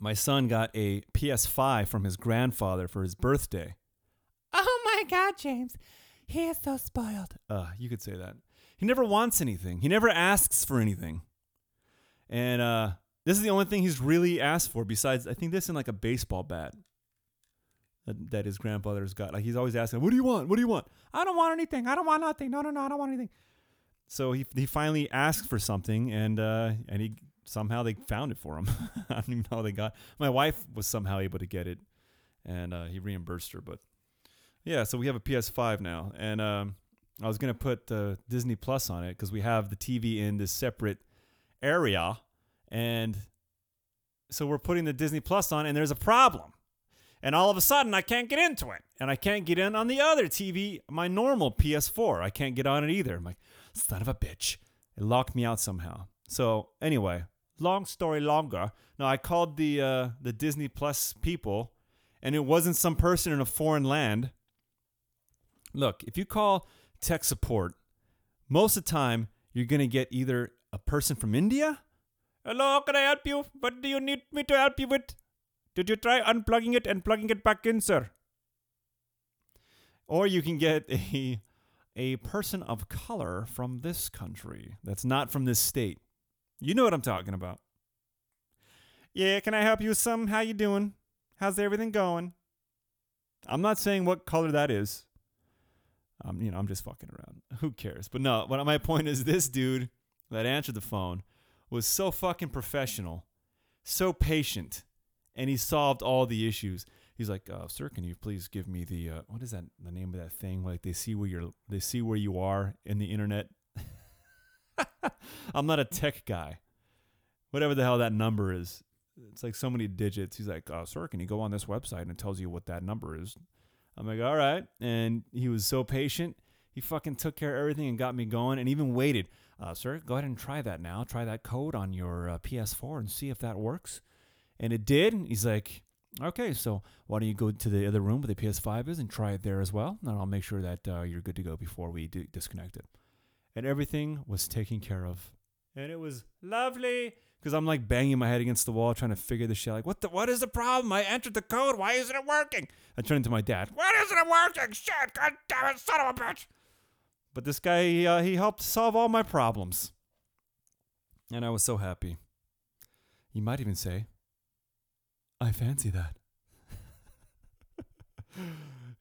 my son got a PS5 from his grandfather for his birthday. Oh my God, James, he is so spoiled. Uh, you could say that. He never wants anything. He never asks for anything. And uh, this is the only thing he's really asked for. Besides, I think this and like a baseball bat that, his grandfather's got. Like he's always asking, "What do you want? What do you want?" I don't want anything. I don't want nothing. No, no, no. I don't want anything. So he he finally asked for something, and uh, and he somehow they found it for him. (laughs) I don't even know how they got. My wife was somehow able to get it, and uh, he reimbursed her. But yeah, so we have a PS5 now, and um, I was gonna put uh, Disney Plus on it because we have the TV in this separate area, and so we're putting the Disney Plus on, and there's a problem. And all of a sudden, I can't get into it, and I can't get in on the other TV, my normal PS4. I can't get on it either. I'm like, son of a bitch. It locked me out somehow. So anyway, long story longer. Now I called the uh, the Disney Plus people, and it wasn't some person in a foreign land. Look, if you call tech support, most of the time you're gonna get either a person from India. Hello, can I help you? What do you need me to help you with? Did you try unplugging it and plugging it back in, sir? Or you can get a a person of color from this country that's not from this state. You know what I'm talking about. Yeah, can I help you with some? How you doing? How's everything going? I'm not saying what color that is. Um, you know, I'm just fucking around. Who cares? But no, what my point is this dude that answered the phone was so fucking professional, so patient, and he solved all the issues. He's like, uh, "Sir, can you please give me the uh, what is that the name of that thing? Like they see where you're they see where you are in the internet." (laughs) I'm not a tech guy. Whatever the hell that number is, it's like so many digits. He's like, "Oh, sir, can you go on this website and it tells you what that number is?" I'm like, "All right." And he was so patient. He fucking took care of everything and got me going, and even waited. Uh, sir, go ahead and try that now. Try that code on your uh, PS4 and see if that works. And it did. He's like, Okay, so why don't you go to the other room where the PS5 is and try it there as well? And I'll make sure that uh, you're good to go before we do disconnect it. And everything was taken care of. And it was lovely because I'm like banging my head against the wall trying to figure this shit. Like, what the? What is the problem? I entered the code. Why isn't it working? I turned to my dad. Why isn't it working? Shit, god damn it, son of a bitch. But this guy, he, uh, he helped solve all my problems. And I was so happy. You might even say, I fancy that. (laughs)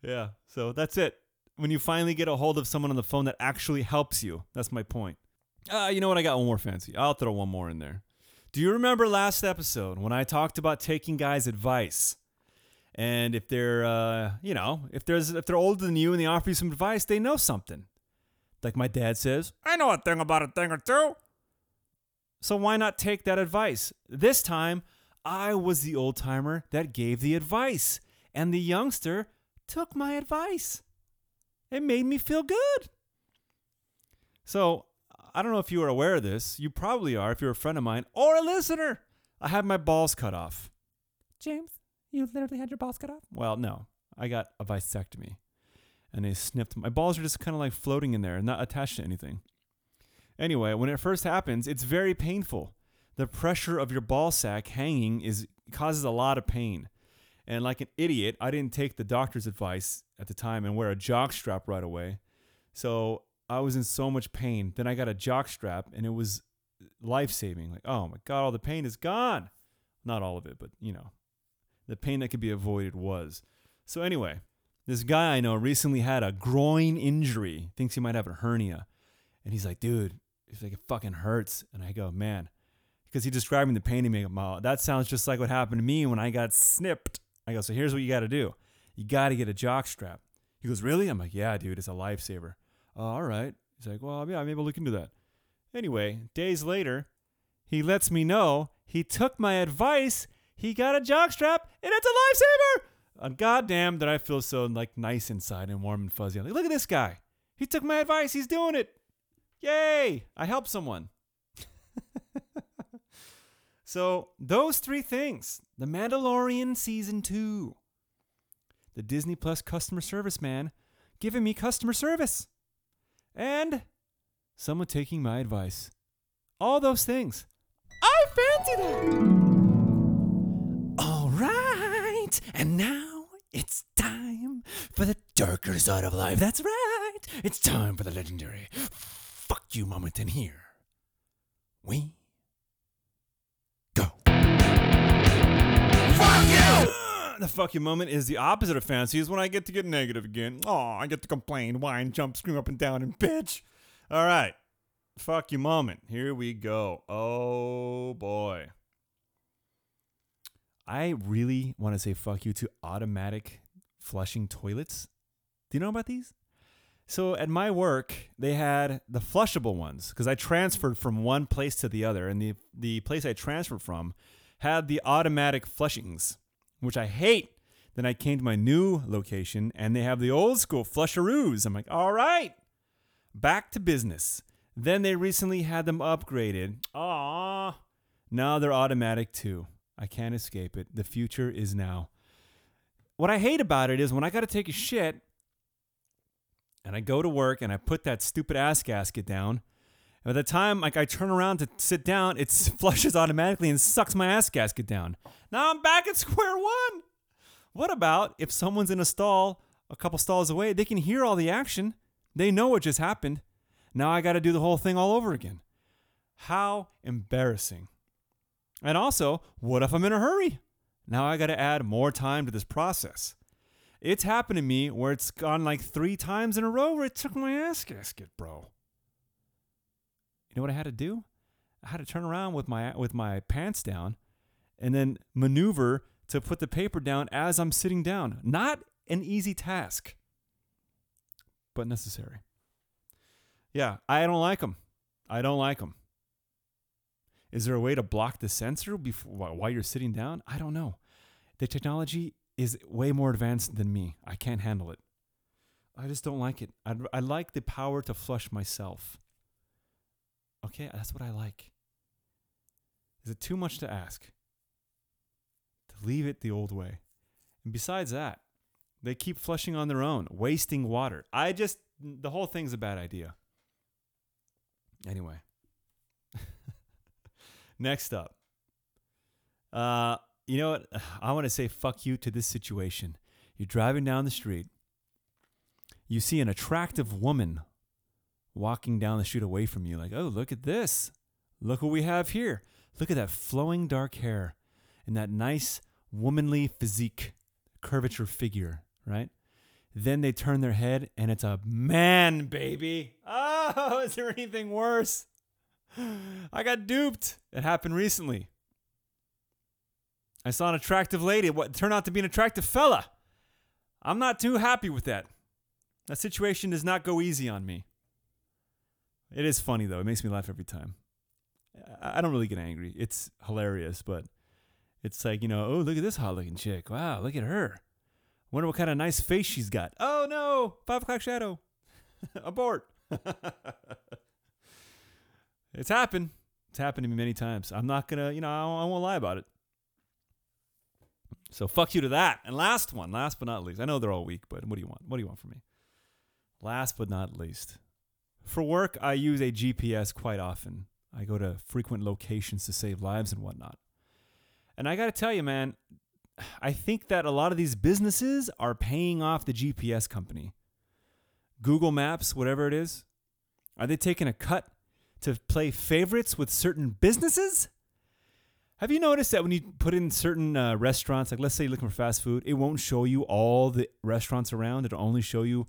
yeah, so that's it. When you finally get a hold of someone on the phone that actually helps you, that's my point. Uh, you know what? I got one more fancy. I'll throw one more in there. Do you remember last episode when I talked about taking guys' advice? And if they're, uh, you know, if there's if they're older than you and they offer you some advice, they know something. Like my dad says, I know a thing about a thing or two. so why not take that advice? This time, I was the old timer that gave the advice, and the youngster took my advice. It made me feel good. So, I don't know if you are aware of this. You probably are if you're a friend of mine or a listener. I had my balls cut off. James, you literally had your balls cut off? Well, no. I got a vasectomy. And they snipped my balls are just kind of like floating in there, not attached to anything. Anyway, when it first happens, it's very painful. The pressure of your ball sack hanging is causes a lot of pain. And like an idiot, I didn't take the doctor's advice at the time and wear a jock strap right away. So I was in so much pain. Then I got a jock strap and it was life saving. Like, oh my God, all the pain is gone. Not all of it, but you know, the pain that could be avoided was. So anyway, this guy I know recently had a groin injury, thinks he might have a hernia. And he's like, dude, it's like it fucking hurts. And I go, man, because he's describing the pain he made. Wow, that sounds just like what happened to me when I got snipped. I go, so here's what you got to do. You got to get a jock strap. He goes, really? I'm like, yeah, dude, it's a lifesaver. Oh, all right. He's like, well, yeah, maybe I'll look into that. Anyway, days later, he lets me know he took my advice. He got a jock strap, and it's a lifesaver. And goddamn, that I feel so like nice inside and warm and fuzzy. I'm like, look at this guy. He took my advice. He's doing it. Yay! I helped someone. So those three things: The Mandalorian season two, the Disney Plus customer service man giving me customer service, and someone taking my advice. All those things. I fancy that. All right, and now it's time for the darker side of life. That's right. It's time for the legendary fuck you moment in here. We Fuck you! (sighs) The fuck you moment is the opposite of fancy, is when I get to get negative again. Oh, I get to complain, whine, jump, scream up and down, and bitch. All right. Fuck you moment. Here we go. Oh boy. I really want to say fuck you to automatic flushing toilets. Do you know about these? So at my work, they had the flushable ones because I transferred from one place to the other, and the the place I transferred from had the automatic flushings, which I hate. Then I came to my new location, and they have the old school flusheroos. I'm like, all right, back to business. Then they recently had them upgraded. Aww. Now they're automatic too. I can't escape it. The future is now. What I hate about it is when I got to take a shit and I go to work and I put that stupid ass gasket down. And by the time like I turn around to sit down, it (laughs) flushes automatically and sucks my ass gasket down. Now I'm back at (laughs) square one. What about if someone's in a stall a couple stalls away? They can hear all the action. They know what just happened. Now I got to do the whole thing all over again. How embarrassing. And also, what if I'm in a hurry? Now I got to add more time to this process. It's happened to me where it's gone like three times in a row where it took my ass gasket, bro. You know what I had to do? I had to turn around with my with my pants down and then maneuver to put the paper down as I'm sitting down. Not an easy task, but necessary. Yeah, I don't like them. I don't like them. Is there a way to block the sensor before while you're sitting down? I don't know. The technology is way more advanced than me. I can't handle it. I just don't like it. I, I like the power to flush myself. Okay, that's what I like. Is it too much to ask? To leave it the old way. And besides that, they keep flushing on their own, wasting water. I just, the whole thing's a bad idea. Anyway, (laughs) next up. Uh, you know what? (sighs) I want to say fuck you to this situation. You're driving down the street. You see an attractive woman walking down the street away from you, like, oh, look at this. Look what we have here. Look at that flowing dark hair and that nice womanly physique, curvature figure, right? Then they turn their head and it's a man, baby. Oh, (laughs) is there anything worse? I got duped. It happened recently. I saw an attractive lady. What turned out to be an attractive fella. I'm not too happy with that. That situation does not go easy on me. It is funny though. It makes me laugh every time. I don't really get angry. It's hilarious, but it's like, you know, oh, look at this hot looking chick. Wow, look at her. Wonder what kind of nice face she's got. Oh no, five o'clock shadow. (laughs) Abort. (laughs) it's happened. It's happened to me many times. I'm not gonna, you know, I I won't lie about it. So fuck you to that. And last one, last but not least. I know they're all weak, but what do you want? What do you want from me? Last but not least. For work, I use a GPS quite often. I go to frequent locations to save lives and whatnot. And I got to tell you, man, I think that a lot of these businesses are paying off the GPS company. Google Maps, whatever it is, are they taking a cut to play favorites with certain businesses? Have you noticed that when you put in certain uh, restaurants, like let's say you're looking for fast food, it won't show you all the restaurants around. It'll only show you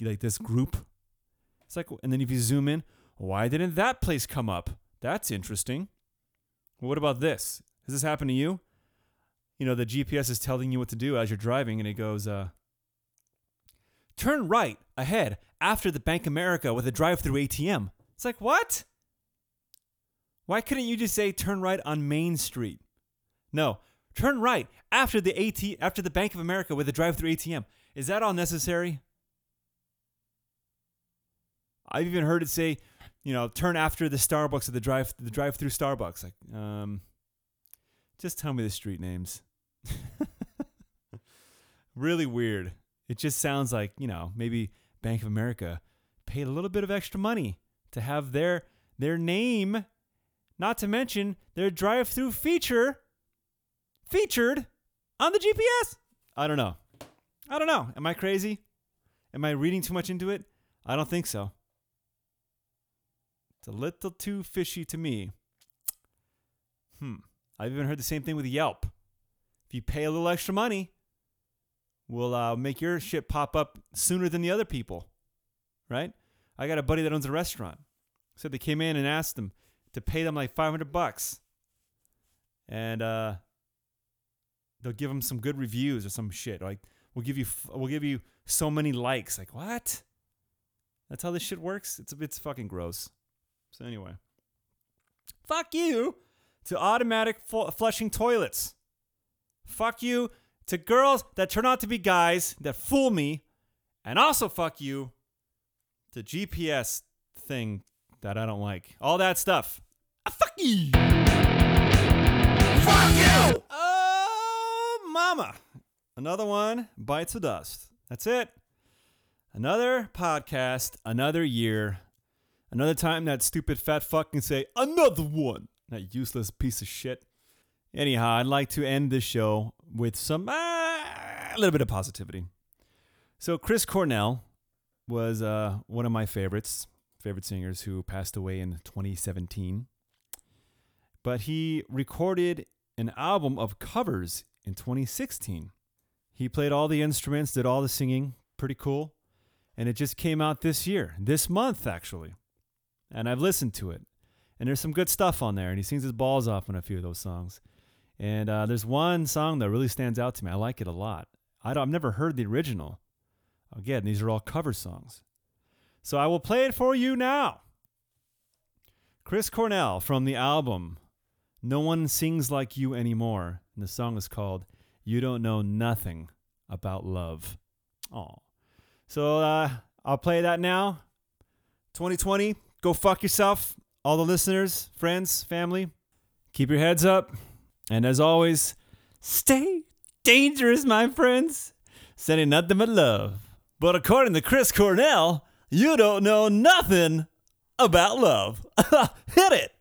like this group. It's like, and then if you zoom in, why didn't that place come up? That's interesting. What about this? Has this happened to you? You know, the GPS is telling you what to do as you're driving, and it goes, uh, turn right ahead after the Bank of America with a drive through ATM. It's like, what? Why couldn't you just say turn right on Main Street? No, turn right after the AT after the Bank of America with a drive-through ATM. Is that all necessary? I've even heard it say, you know, turn after the Starbucks or the drive the drive-through Starbucks. Like, um, just tell me the street names. (laughs) really weird. It just sounds like you know maybe Bank of America paid a little bit of extra money to have their their name not to mention their drive through feature featured on the GPS. I don't know. I don't know. Am I crazy? Am I reading too much into it? I don't think so. It's a little too fishy to me. Hmm. I've even heard the same thing with Yelp. If you pay a little extra money, we'll uh, make your shit pop up sooner than the other people. Right? I got a buddy that owns a restaurant. So they came in and asked them to pay them like 500 bucks. And uh, they'll give them some good reviews or some shit. Like we'll give you we'll give you so many likes. Like what? That's how this shit works. It's a it's fucking gross. So anyway, fuck you to automatic fl- flushing toilets. Fuck you to girls that turn out to be guys that fool me, and also fuck you to GPS thing that I don't like. All that stuff. Ah, fuck you. Fuck you. Oh, mama. Another one bites the dust. That's it. Another podcast, another year, another time that stupid fat fuck can say, another one. That useless piece of shit. Anyhow, I'd like to end this show with some, uh, a little bit of positivity. So, Chris Cornell was uh, one of my favorites, favorite singers who passed away in 2017 but he recorded an album of covers in 2016. He played all the instruments, did all the singing, pretty cool. And it just came out this year, this month actually. And I've listened to it. And there's some good stuff on there. And he sings his balls off on a few of those songs. And uh, there's one song that really stands out to me. I like it a lot. I have never heard the original. Again, these are all cover songs. So I will play it for you now. Chris Cornell from the album no one sings like you anymore. And the song is called You Don't Know Nothing About Love. Oh. So uh, I'll play that now. 2020, Go fuck yourself, all the listeners, friends, family. Keep your heads up. And as always, stay dangerous, my friends. Sending nothing but love. But according to Chris Cornell, you don't know nothing about love. (laughs) Hit it.